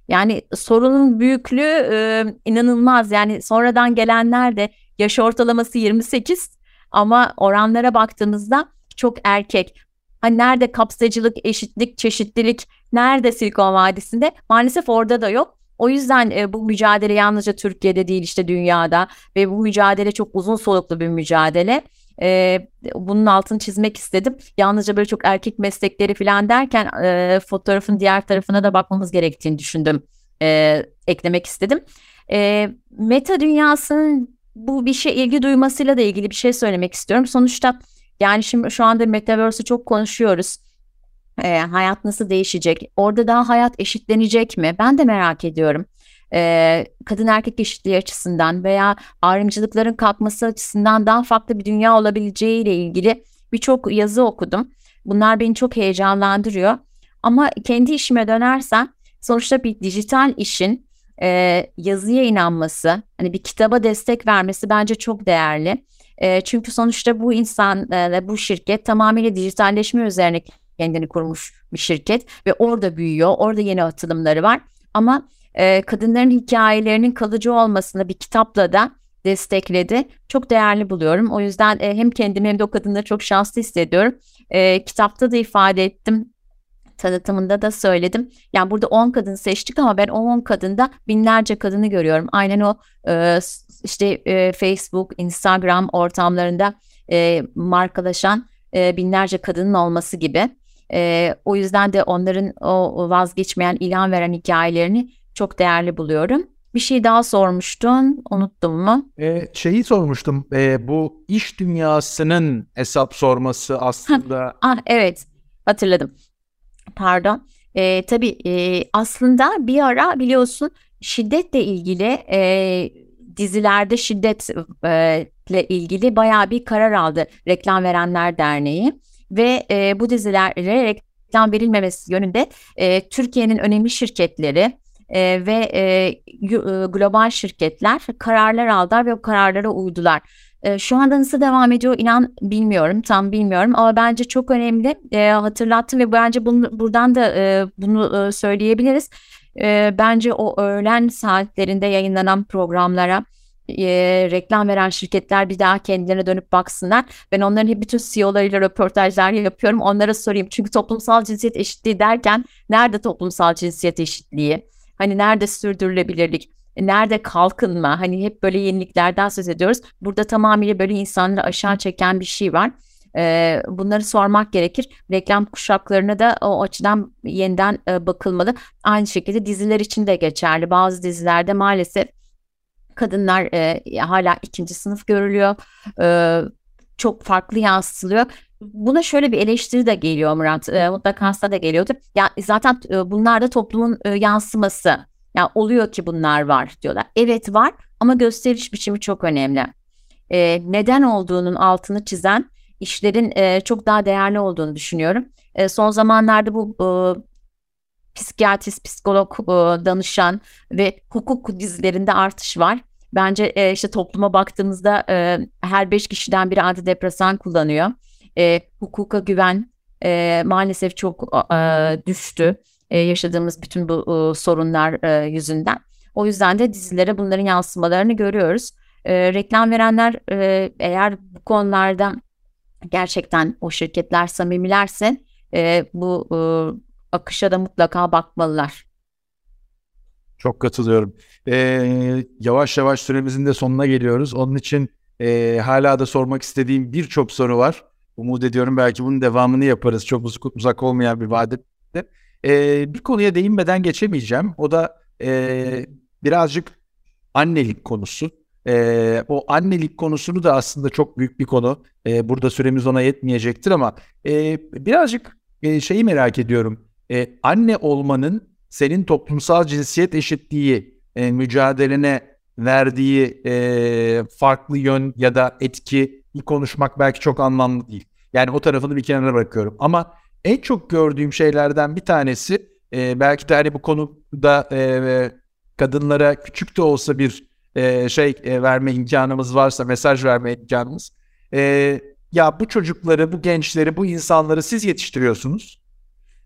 Yani sorunun büyüklüğü e, inanılmaz. Yani sonradan gelenler de yaş ortalaması 28 ama oranlara baktığımızda çok erkek. Hani nerede kapsayıcılık, eşitlik, çeşitlilik nerede Silikon Vadisi'nde? Maalesef orada da yok. O yüzden e, bu mücadele yalnızca Türkiye'de değil işte dünyada ve bu mücadele çok uzun soluklu bir mücadele. E, bunun altını çizmek istedim. Yalnızca böyle çok erkek meslekleri falan derken e, fotoğrafın diğer tarafına da bakmamız gerektiğini düşündüm. E, eklemek istedim. E, meta dünyasının bu bir şey ilgi duymasıyla da ilgili bir şey söylemek istiyorum. Sonuçta yani şimdi şu anda Metaverse'ü çok konuşuyoruz. E, hayat nasıl değişecek? Orada daha hayat eşitlenecek mi? Ben de merak ediyorum. E, kadın erkek eşitliği açısından veya ayrımcılıkların kalkması açısından daha farklı bir dünya olabileceği ile ilgili birçok yazı okudum. Bunlar beni çok heyecanlandırıyor. Ama kendi işime dönersem sonuçta bir dijital işin e, yazıya inanması, hani bir kitaba destek vermesi bence çok değerli. E, çünkü sonuçta bu insan, e, bu şirket tamamıyla dijitalleşme üzerine kendini kurmuş bir şirket ve orada büyüyor, orada yeni atılımları var. Ama e, kadınların hikayelerinin kalıcı olmasını bir kitapla da destekledi. Çok değerli buluyorum. O yüzden e, hem kendimi hem de o kadınları çok şanslı hissediyorum. E, kitapta da ifade ettim tanıtımında da söyledim. Yani burada 10 kadın seçtik ama ben o 10 kadında binlerce kadını görüyorum. Aynen o e, işte e, Facebook, Instagram ortamlarında markalaşan binlerce kadının olması gibi. O yüzden de onların o vazgeçmeyen, ilham veren hikayelerini çok değerli buluyorum. Bir şey daha sormuştun, unuttum mu? E, şeyi sormuştum, e, bu iş dünyasının hesap sorması aslında. ah evet, hatırladım. Pardon. E, tabii e, aslında bir ara biliyorsun şiddetle ilgili e, dizilerde şiddetle ilgili bayağı bir karar aldı Reklam Verenler Derneği ve e, bu dizilere reklam verilmemesi yönünde e, Türkiye'nin önemli şirketleri e, ve e, global şirketler kararlar aldılar ve o kararlara uydular. E, şu anda nasıl devam ediyor inan bilmiyorum tam bilmiyorum ama bence çok önemli e, hatırlattım ve bence bunu, buradan da e, bunu e, söyleyebiliriz. E, bence o öğlen saatlerinde yayınlanan programlara e, reklam veren şirketler bir daha kendilerine dönüp baksınlar. Ben onların hep bütün CEO'larıyla röportajlar yapıyorum. Onlara sorayım. Çünkü toplumsal cinsiyet eşitliği derken nerede toplumsal cinsiyet eşitliği? Hani nerede sürdürülebilirlik? Nerede kalkınma? Hani hep böyle yeniliklerden söz ediyoruz. Burada tamamıyla böyle insanları aşağı çeken bir şey var. Ee, bunları sormak gerekir. Reklam kuşaklarına da o açıdan yeniden e, bakılmalı. Aynı şekilde diziler için de geçerli. Bazı dizilerde maalesef kadınlar e, hala ikinci sınıf görülüyor. E, çok farklı yansıtılıyor. Buna şöyle bir eleştiri de geliyor Murat. E, mutlaka da geliyordu. Ya zaten e, bunlar da toplumun e, yansıması. Ya oluyor ki bunlar var diyorlar. Evet var ama gösteriş biçimi çok önemli. E, neden olduğunun altını çizen işlerin e, çok daha değerli olduğunu düşünüyorum. E, son zamanlarda bu e, psikiyatrist, psikolog, e, danışan ve hukuk dizilerinde artış var. Bence e, işte topluma baktığımızda e, her beş kişiden biri antidepresan kullanıyor. E, hukuka güven e, maalesef çok e, düştü e, yaşadığımız bütün bu e, sorunlar e, yüzünden. O yüzden de dizilere bunların yansımalarını görüyoruz. E, reklam verenler e, eğer bu konularda gerçekten o şirketler samimilerse e, bu e, akışa da mutlaka bakmalılar. Çok katılıyorum. Ee, yavaş yavaş süremizin de sonuna geliyoruz. Onun için e, hala da sormak istediğim birçok soru var. Umut ediyorum belki bunun devamını yaparız. Çok uzak, uzak olmayan bir vadede. E, bir konuya değinmeden geçemeyeceğim. O da e, birazcık annelik konusu. E, o annelik konusunu da aslında çok büyük bir konu. E, burada süremiz ona yetmeyecektir ama e, birazcık e, şeyi merak ediyorum. E, anne olmanın senin toplumsal cinsiyet eşitliği e, mücadelene verdiği e, farklı yön ya da etki konuşmak belki çok anlamlı değil. Yani o tarafını bir kenara bırakıyorum. Ama en çok gördüğüm şeylerden bir tanesi e, belki de hani bu konuda e, kadınlara küçük de olsa bir e, şey e, verme imkanımız varsa, mesaj verme imkanımız. E, ya bu çocukları, bu gençleri, bu insanları siz yetiştiriyorsunuz.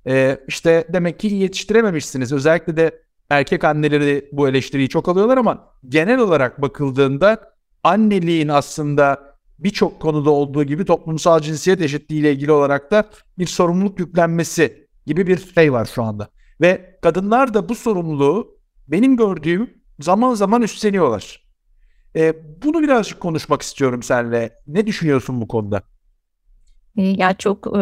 E, işte demek ki yetiştirememişsiniz. Özellikle de erkek anneleri bu eleştiriyi çok alıyorlar ama genel olarak bakıldığında anneliğin aslında birçok konuda olduğu gibi toplumsal cinsiyet eşitliği ile ilgili olarak da bir sorumluluk yüklenmesi gibi bir şey var şu anda. Ve kadınlar da bu sorumluluğu benim gördüğüm zaman zaman üstleniyorlar. E, bunu birazcık konuşmak istiyorum seninle. Ne düşünüyorsun bu konuda? Ya çok e,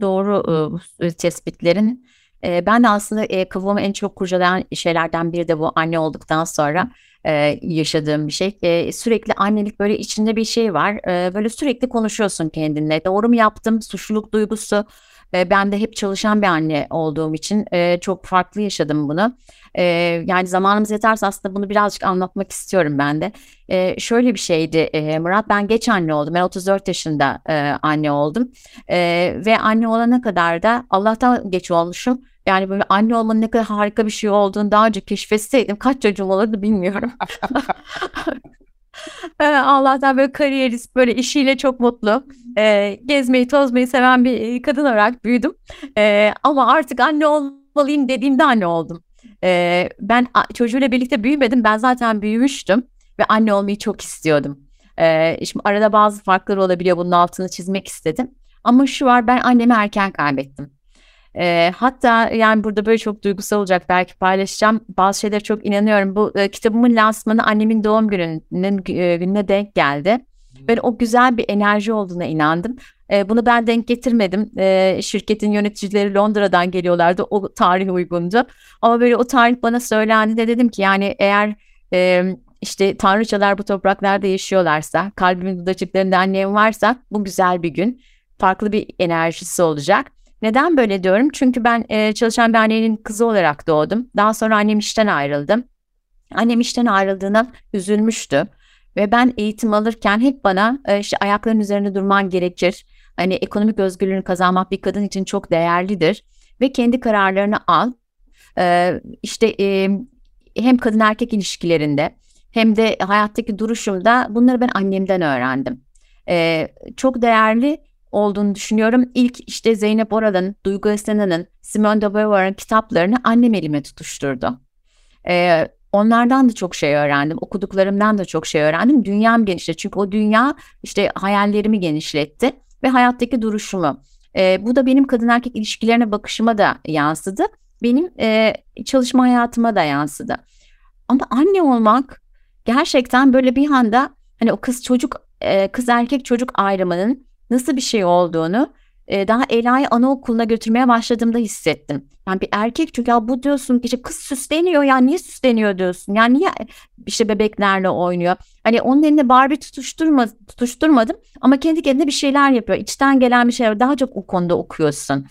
doğru e, tespitlerin. E, ben de aslında e, kafamı en çok kurcalayan şeylerden biri de bu anne olduktan sonra e, yaşadığım bir şey. E, sürekli annelik böyle içinde bir şey var. E, böyle sürekli konuşuyorsun kendinle. Doğru mu yaptım? Suçluluk duygusu. E, ben de hep çalışan bir anne olduğum için e, çok farklı yaşadım bunu. E, yani zamanımız yeterse aslında bunu birazcık anlatmak istiyorum ben de. E, şöyle bir şeydi e, Murat ben geç anne oldum. Ben 34 yaşında e, anne oldum. E, ve anne olana kadar da Allah'tan geç olmuşum. Yani böyle anne olmanın ne kadar harika bir şey olduğunu daha önce keşfetseydim kaç çocuğum olurdu bilmiyorum. Allah'tan böyle kariyerist, böyle işiyle çok mutlu, e, gezmeyi, tozmayı seven bir kadın olarak büyüdüm. E, ama artık anne olmalıyım dediğimde anne oldum. E, ben çocuğuyla birlikte büyümedim, ben zaten büyümüştüm ve anne olmayı çok istiyordum. E, şimdi arada bazı farklar olabiliyor, bunun altını çizmek istedim. Ama şu var, ben annemi erken kaybettim. E, hatta yani burada böyle çok duygusal olacak belki paylaşacağım. Bazı şeylere çok inanıyorum. Bu e, kitabımın lansmanı annemin doğum gününün e, gününe denk geldi. Ben o güzel bir enerji olduğuna inandım. E, bunu ben denk getirmedim. E, şirketin yöneticileri Londra'dan geliyorlardı. O tarih uygundu. Ama böyle o tarih bana söylendi de dedim ki yani eğer e, işte tanrıçalar bu topraklarda yaşıyorlarsa, kalbimin dudacıklarında annem varsa bu güzel bir gün. Farklı bir enerjisi olacak. Neden böyle diyorum? Çünkü ben e, çalışan bir annenin kızı olarak doğdum. Daha sonra annem işten ayrıldı. Annem işten ayrıldığına üzülmüştü. Ve ben eğitim alırken hep bana e, işte ayakların üzerinde durman gerekir. Hani ekonomik özgürlüğünü kazanmak bir kadın için çok değerlidir. Ve kendi kararlarını al. E, işte e, hem kadın erkek ilişkilerinde hem de hayattaki duruşumda bunları ben annemden öğrendim. E, çok değerli olduğunu düşünüyorum. İlk işte Zeynep Oral'ın, Duygu Esena'nın, Simone de Beauvoir'ın kitaplarını annem elime tutuşturdu. Ee, onlardan da çok şey öğrendim. Okuduklarımdan da çok şey öğrendim. Dünyam genişledi. Çünkü o dünya işte hayallerimi genişletti ve hayattaki duruşumu. Ee, bu da benim kadın erkek ilişkilerine bakışıma da yansıdı. Benim e, çalışma hayatıma da yansıdı. Ama anne olmak gerçekten böyle bir anda hani o kız çocuk e, kız erkek çocuk ayrımının nasıl bir şey olduğunu e, daha Ela'yı anaokuluna götürmeye başladığımda hissettim. Yani bir erkek çünkü ya bu diyorsun ki işte kız süsleniyor ya niye süsleniyor diyorsun. Yani niye işte bebeklerle oynuyor. Hani onun elinde Barbie tutuşturma, tutuşturmadım ama kendi kendine bir şeyler yapıyor. İçten gelen bir şeyler daha çok o konuda okuyorsun.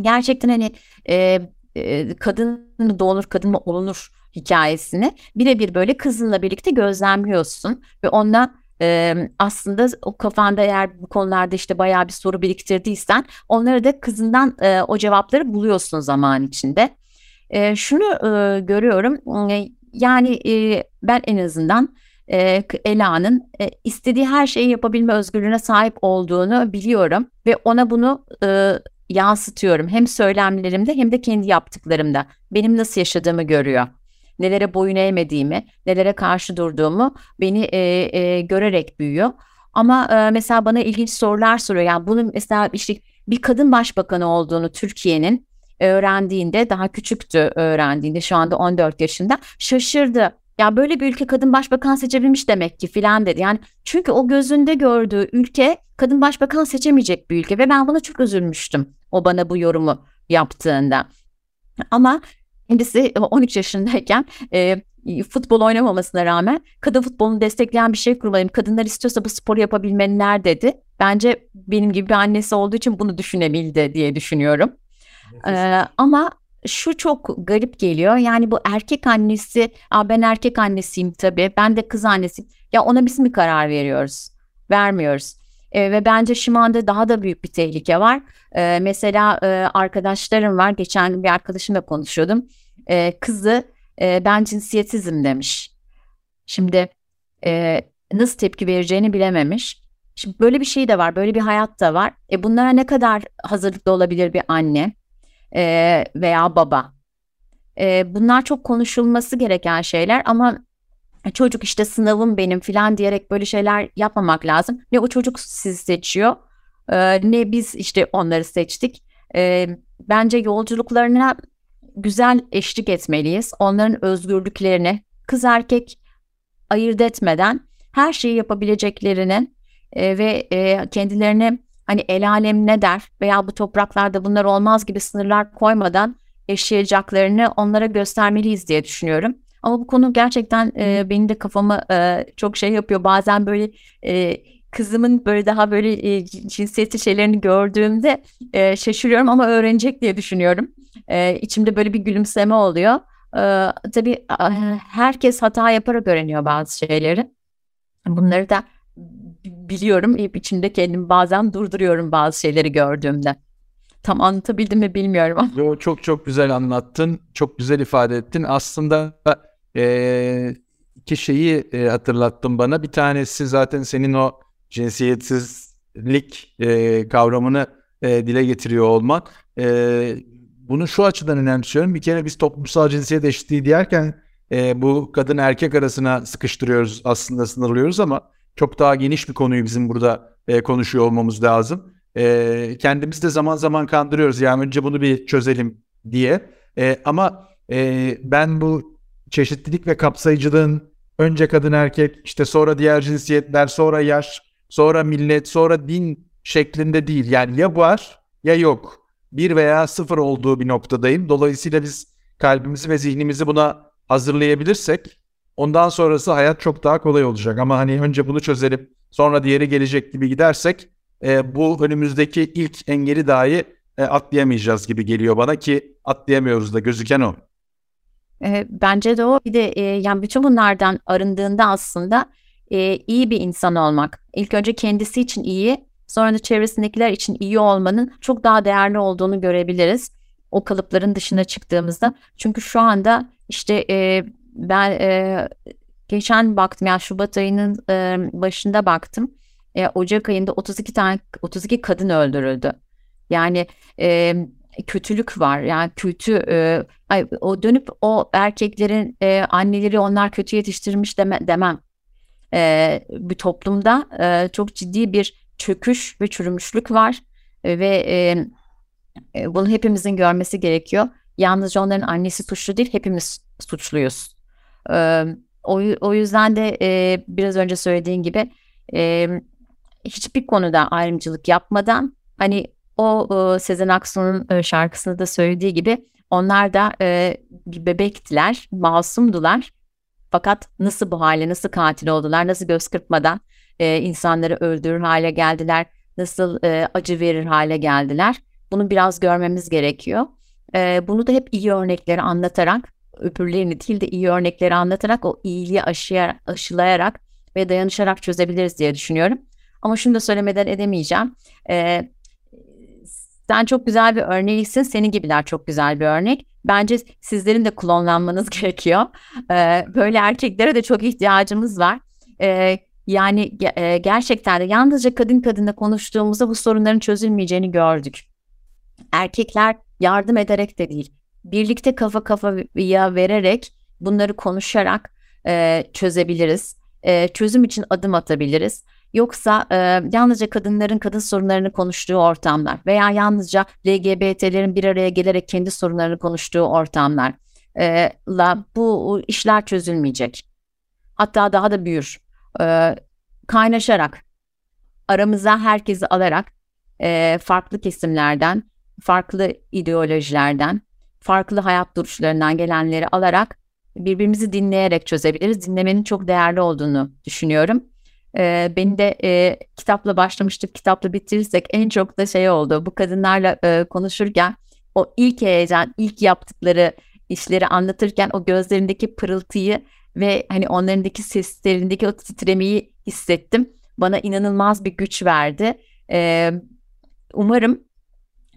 Gerçekten hani e, e, kadın mı doğulur kadın mı olunur hikayesini birebir böyle kızınla birlikte gözlemliyorsun ve ondan e, aslında o kafanda eğer bu konularda işte bayağı bir soru biriktirdiysen onları da kızından e, o cevapları buluyorsun zaman içinde. E, şunu e, görüyorum. Yani e, ben en azından e, Ela'nın e, istediği her şeyi yapabilme özgürlüğüne sahip olduğunu biliyorum ve ona bunu e, yansıtıyorum. Hem söylemlerimde hem de kendi yaptıklarımda. Benim nasıl yaşadığımı görüyor nelere boyun eğmediğimi, nelere karşı durduğumu beni e, e, görerek büyüyor. Ama e, mesela bana ilginç sorular soruyor. Yani bunun mesela işte bir kadın başbakanı olduğunu Türkiye'nin öğrendiğinde daha küçüktü öğrendiğinde şu anda 14 yaşında şaşırdı. Ya böyle bir ülke kadın başbakan seçebilmiş demek ki filan dedi. Yani çünkü o gözünde gördüğü ülke kadın başbakan seçemeyecek bir ülke ve ben buna çok üzülmüştüm. O bana bu yorumu yaptığında. Ama kendisi 13 yaşındayken e, futbol oynamamasına rağmen kadın futbolunu destekleyen bir şey kurmalıyım. Kadınlar istiyorsa bu sporu yapabilmeliler dedi. Bence benim gibi bir annesi olduğu için bunu düşünebildi diye düşünüyorum. Ee, ama şu çok garip geliyor. Yani bu erkek annesi, Aa, ben erkek annesiyim tabii, ben de kız annesiyim. Ya ona biz mi karar veriyoruz? Vermiyoruz. Ee, ve bence şu anda daha da büyük bir tehlike var. Ee, mesela e, arkadaşlarım var. Geçen gün bir arkadaşımla konuşuyordum. Ee, kızı e, ben cinsiyetsizim demiş. Şimdi e, nasıl tepki vereceğini bilememiş. Şimdi böyle bir şey de var, böyle bir hayat da var. E bunlara ne kadar hazırlıklı olabilir bir anne e, veya baba? E, bunlar çok konuşulması gereken şeyler ama çocuk işte sınavım benim filan diyerek böyle şeyler yapmamak lazım. Ne o çocuk sizi seçiyor e, ne biz işte onları seçtik. E, bence yolculuklarına güzel eşlik etmeliyiz. Onların özgürlüklerini kız erkek ayırt etmeden her şeyi yapabileceklerini e, ve e, kendilerine hani el alem ne der veya bu topraklarda bunlar olmaz gibi sınırlar koymadan yaşayacaklarını onlara göstermeliyiz diye düşünüyorum. Ama bu konu gerçekten e, benim de kafamı e, çok şey yapıyor. Bazen böyle e, kızımın böyle daha böyle e, cinsiyeti şeylerini gördüğümde e, şaşırıyorum ama öğrenecek diye düşünüyorum. E, içimde böyle bir gülümseme oluyor. E, tabii herkes hata yaparak öğreniyor bazı şeyleri. Bunları da biliyorum. Hep içimde kendimi bazen durduruyorum bazı şeyleri gördüğümde. Tam anlatabildim mi bilmiyorum ama. Yo, çok çok güzel anlattın. Çok güzel ifade ettin. Aslında e, iki şeyi e, hatırlattın bana. Bir tanesi zaten senin o cinsiyetsizlik e, kavramını e, dile getiriyor olmak. E, bunu şu açıdan önemsiyorum. Bir kere biz toplumsal cinsiyet eşitliği diyerken e, bu kadın erkek arasına sıkıştırıyoruz aslında sınırlıyoruz ama çok daha geniş bir konuyu bizim burada e, konuşuyor olmamız lazım. E, kendimiz de zaman zaman kandırıyoruz. Yani önce bunu bir çözelim diye. E, ama e, ben bu çeşitlilik ve kapsayıcılığın önce kadın erkek işte sonra diğer cinsiyetler sonra yaş sonra millet sonra din şeklinde değil. Yani ya var ya yok. Bir veya sıfır olduğu bir noktadayım. Dolayısıyla biz kalbimizi ve zihnimizi buna hazırlayabilirsek ondan sonrası hayat çok daha kolay olacak. Ama hani önce bunu çözelim sonra diğeri gelecek gibi gidersek e, bu önümüzdeki ilk engeli dahi e, atlayamayacağız gibi geliyor bana ki atlayamıyoruz da gözüken o. E, bence de o. Bir de e, yani bütün bunlardan arındığında aslında e, iyi bir insan olmak. İlk önce kendisi için iyi, sonra da çevresindekiler için iyi olmanın çok daha değerli olduğunu görebiliriz. O kalıpların dışına çıktığımızda. Çünkü şu anda işte e, ben e, geçen baktım yani Şubat ayının e, başında baktım. E, Ocak ayında 32 tane 32 kadın öldürüldü. Yani e, kötülük var. Yani kötü e, o dönüp o erkeklerin e, anneleri onlar kötü yetiştirmiş deme, demem e, bir toplumda e, çok ciddi bir çöküş ve çürümüşlük var e, ve e, e, bunu hepimizin görmesi gerekiyor. Yalnızca onların annesi suçlu değil, hepimiz suçluyuz. E, o, o yüzden de e, biraz önce söylediğin gibi e, hiçbir konuda ayrımcılık yapmadan hani o e, Sezen Aksu'nun e, şarkısında da söylediği gibi onlar da e, bir bebektiler, masumdular fakat nasıl bu hale, nasıl katil oldular, nasıl göz kırpmadan e, insanları öldürür hale geldiler, nasıl e, acı verir hale geldiler. Bunu biraz görmemiz gerekiyor. E, bunu da hep iyi örnekleri anlatarak, öbürlerini değil de iyi örnekleri anlatarak o iyiliği aşıyarak, aşılayarak ve dayanışarak çözebiliriz diye düşünüyorum. Ama şunu da söylemeden edemeyeceğim. E, sen çok güzel bir örneğisin. Senin gibiler çok güzel bir örnek. Bence sizlerin de klonlanmanız gerekiyor. Ee, böyle erkeklere de çok ihtiyacımız var. Ee, yani e, gerçekten de yalnızca kadın kadınla konuştuğumuzda bu sorunların çözülmeyeceğini gördük. Erkekler yardım ederek de değil, birlikte kafa kafaya vererek bunları konuşarak e, çözebiliriz. E, çözüm için adım atabiliriz. Yoksa e, yalnızca kadınların kadın sorunlarını konuştuğu ortamlar veya yalnızca LGBT'lerin bir araya gelerek kendi sorunlarını konuştuğu ortamlarla e, bu işler çözülmeyecek. Hatta daha da büyür. E, kaynaşarak, aramıza herkesi alarak e, farklı kesimlerden, farklı ideolojilerden, farklı hayat duruşlarından gelenleri alarak birbirimizi dinleyerek çözebiliriz. Dinlemenin çok değerli olduğunu düşünüyorum. E, beni de e, kitapla başlamıştık, kitapla bitirirsek en çok da şey oldu. Bu kadınlarla e, konuşurken o ilk heyecan, ilk yaptıkları işleri anlatırken o gözlerindeki pırıltıyı ve hani onlarındaki seslerindeki o titremeyi hissettim. Bana inanılmaz bir güç verdi. Ee, umarım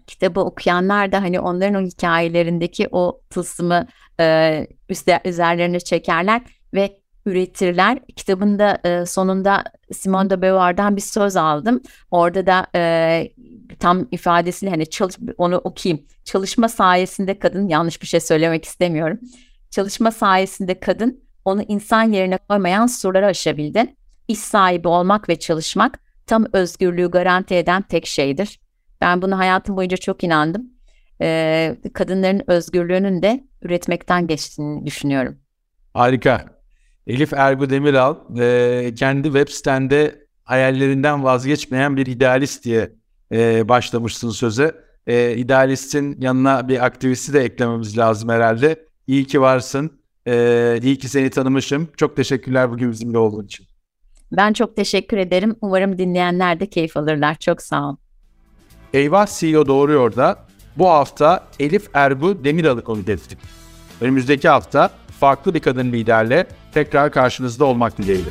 kitabı okuyanlar da hani onların o hikayelerindeki o tılsımı e, üzerlerine çekerler ve üretirler. Kitabında e, sonunda Simone de Beauvoir'dan bir söz aldım. Orada da e, tam ifadesini hani çalış, onu okuyayım. Çalışma sayesinde kadın yanlış bir şey söylemek istemiyorum. Çalışma sayesinde kadın onu insan yerine koymayan surları aşabildi. İş sahibi olmak ve çalışmak tam özgürlüğü garanti eden tek şeydir. Ben bunu hayatım boyunca çok inandım. Ee, kadınların özgürlüğünün de üretmekten geçtiğini düşünüyorum. Harika. Elif Ergu Demiral e, kendi web sitende hayallerinden vazgeçmeyen bir idealist diye e, başlamışsın söze. E, idealistin yanına bir aktivisti de eklememiz lazım herhalde. İyi ki varsın. E, iyi ki seni tanımışım. Çok teşekkürler bugün bizimle olduğun için. Ben çok teşekkür ederim. Umarım dinleyenler de keyif alırlar. Çok sağ ol. Eyvah CEO Doğruyor da bu hafta Elif Ergu Demiral'ı konuk ettik. Önümüzdeki hafta farklı bir kadın liderle tekrar karşınızda olmak dileğiyle.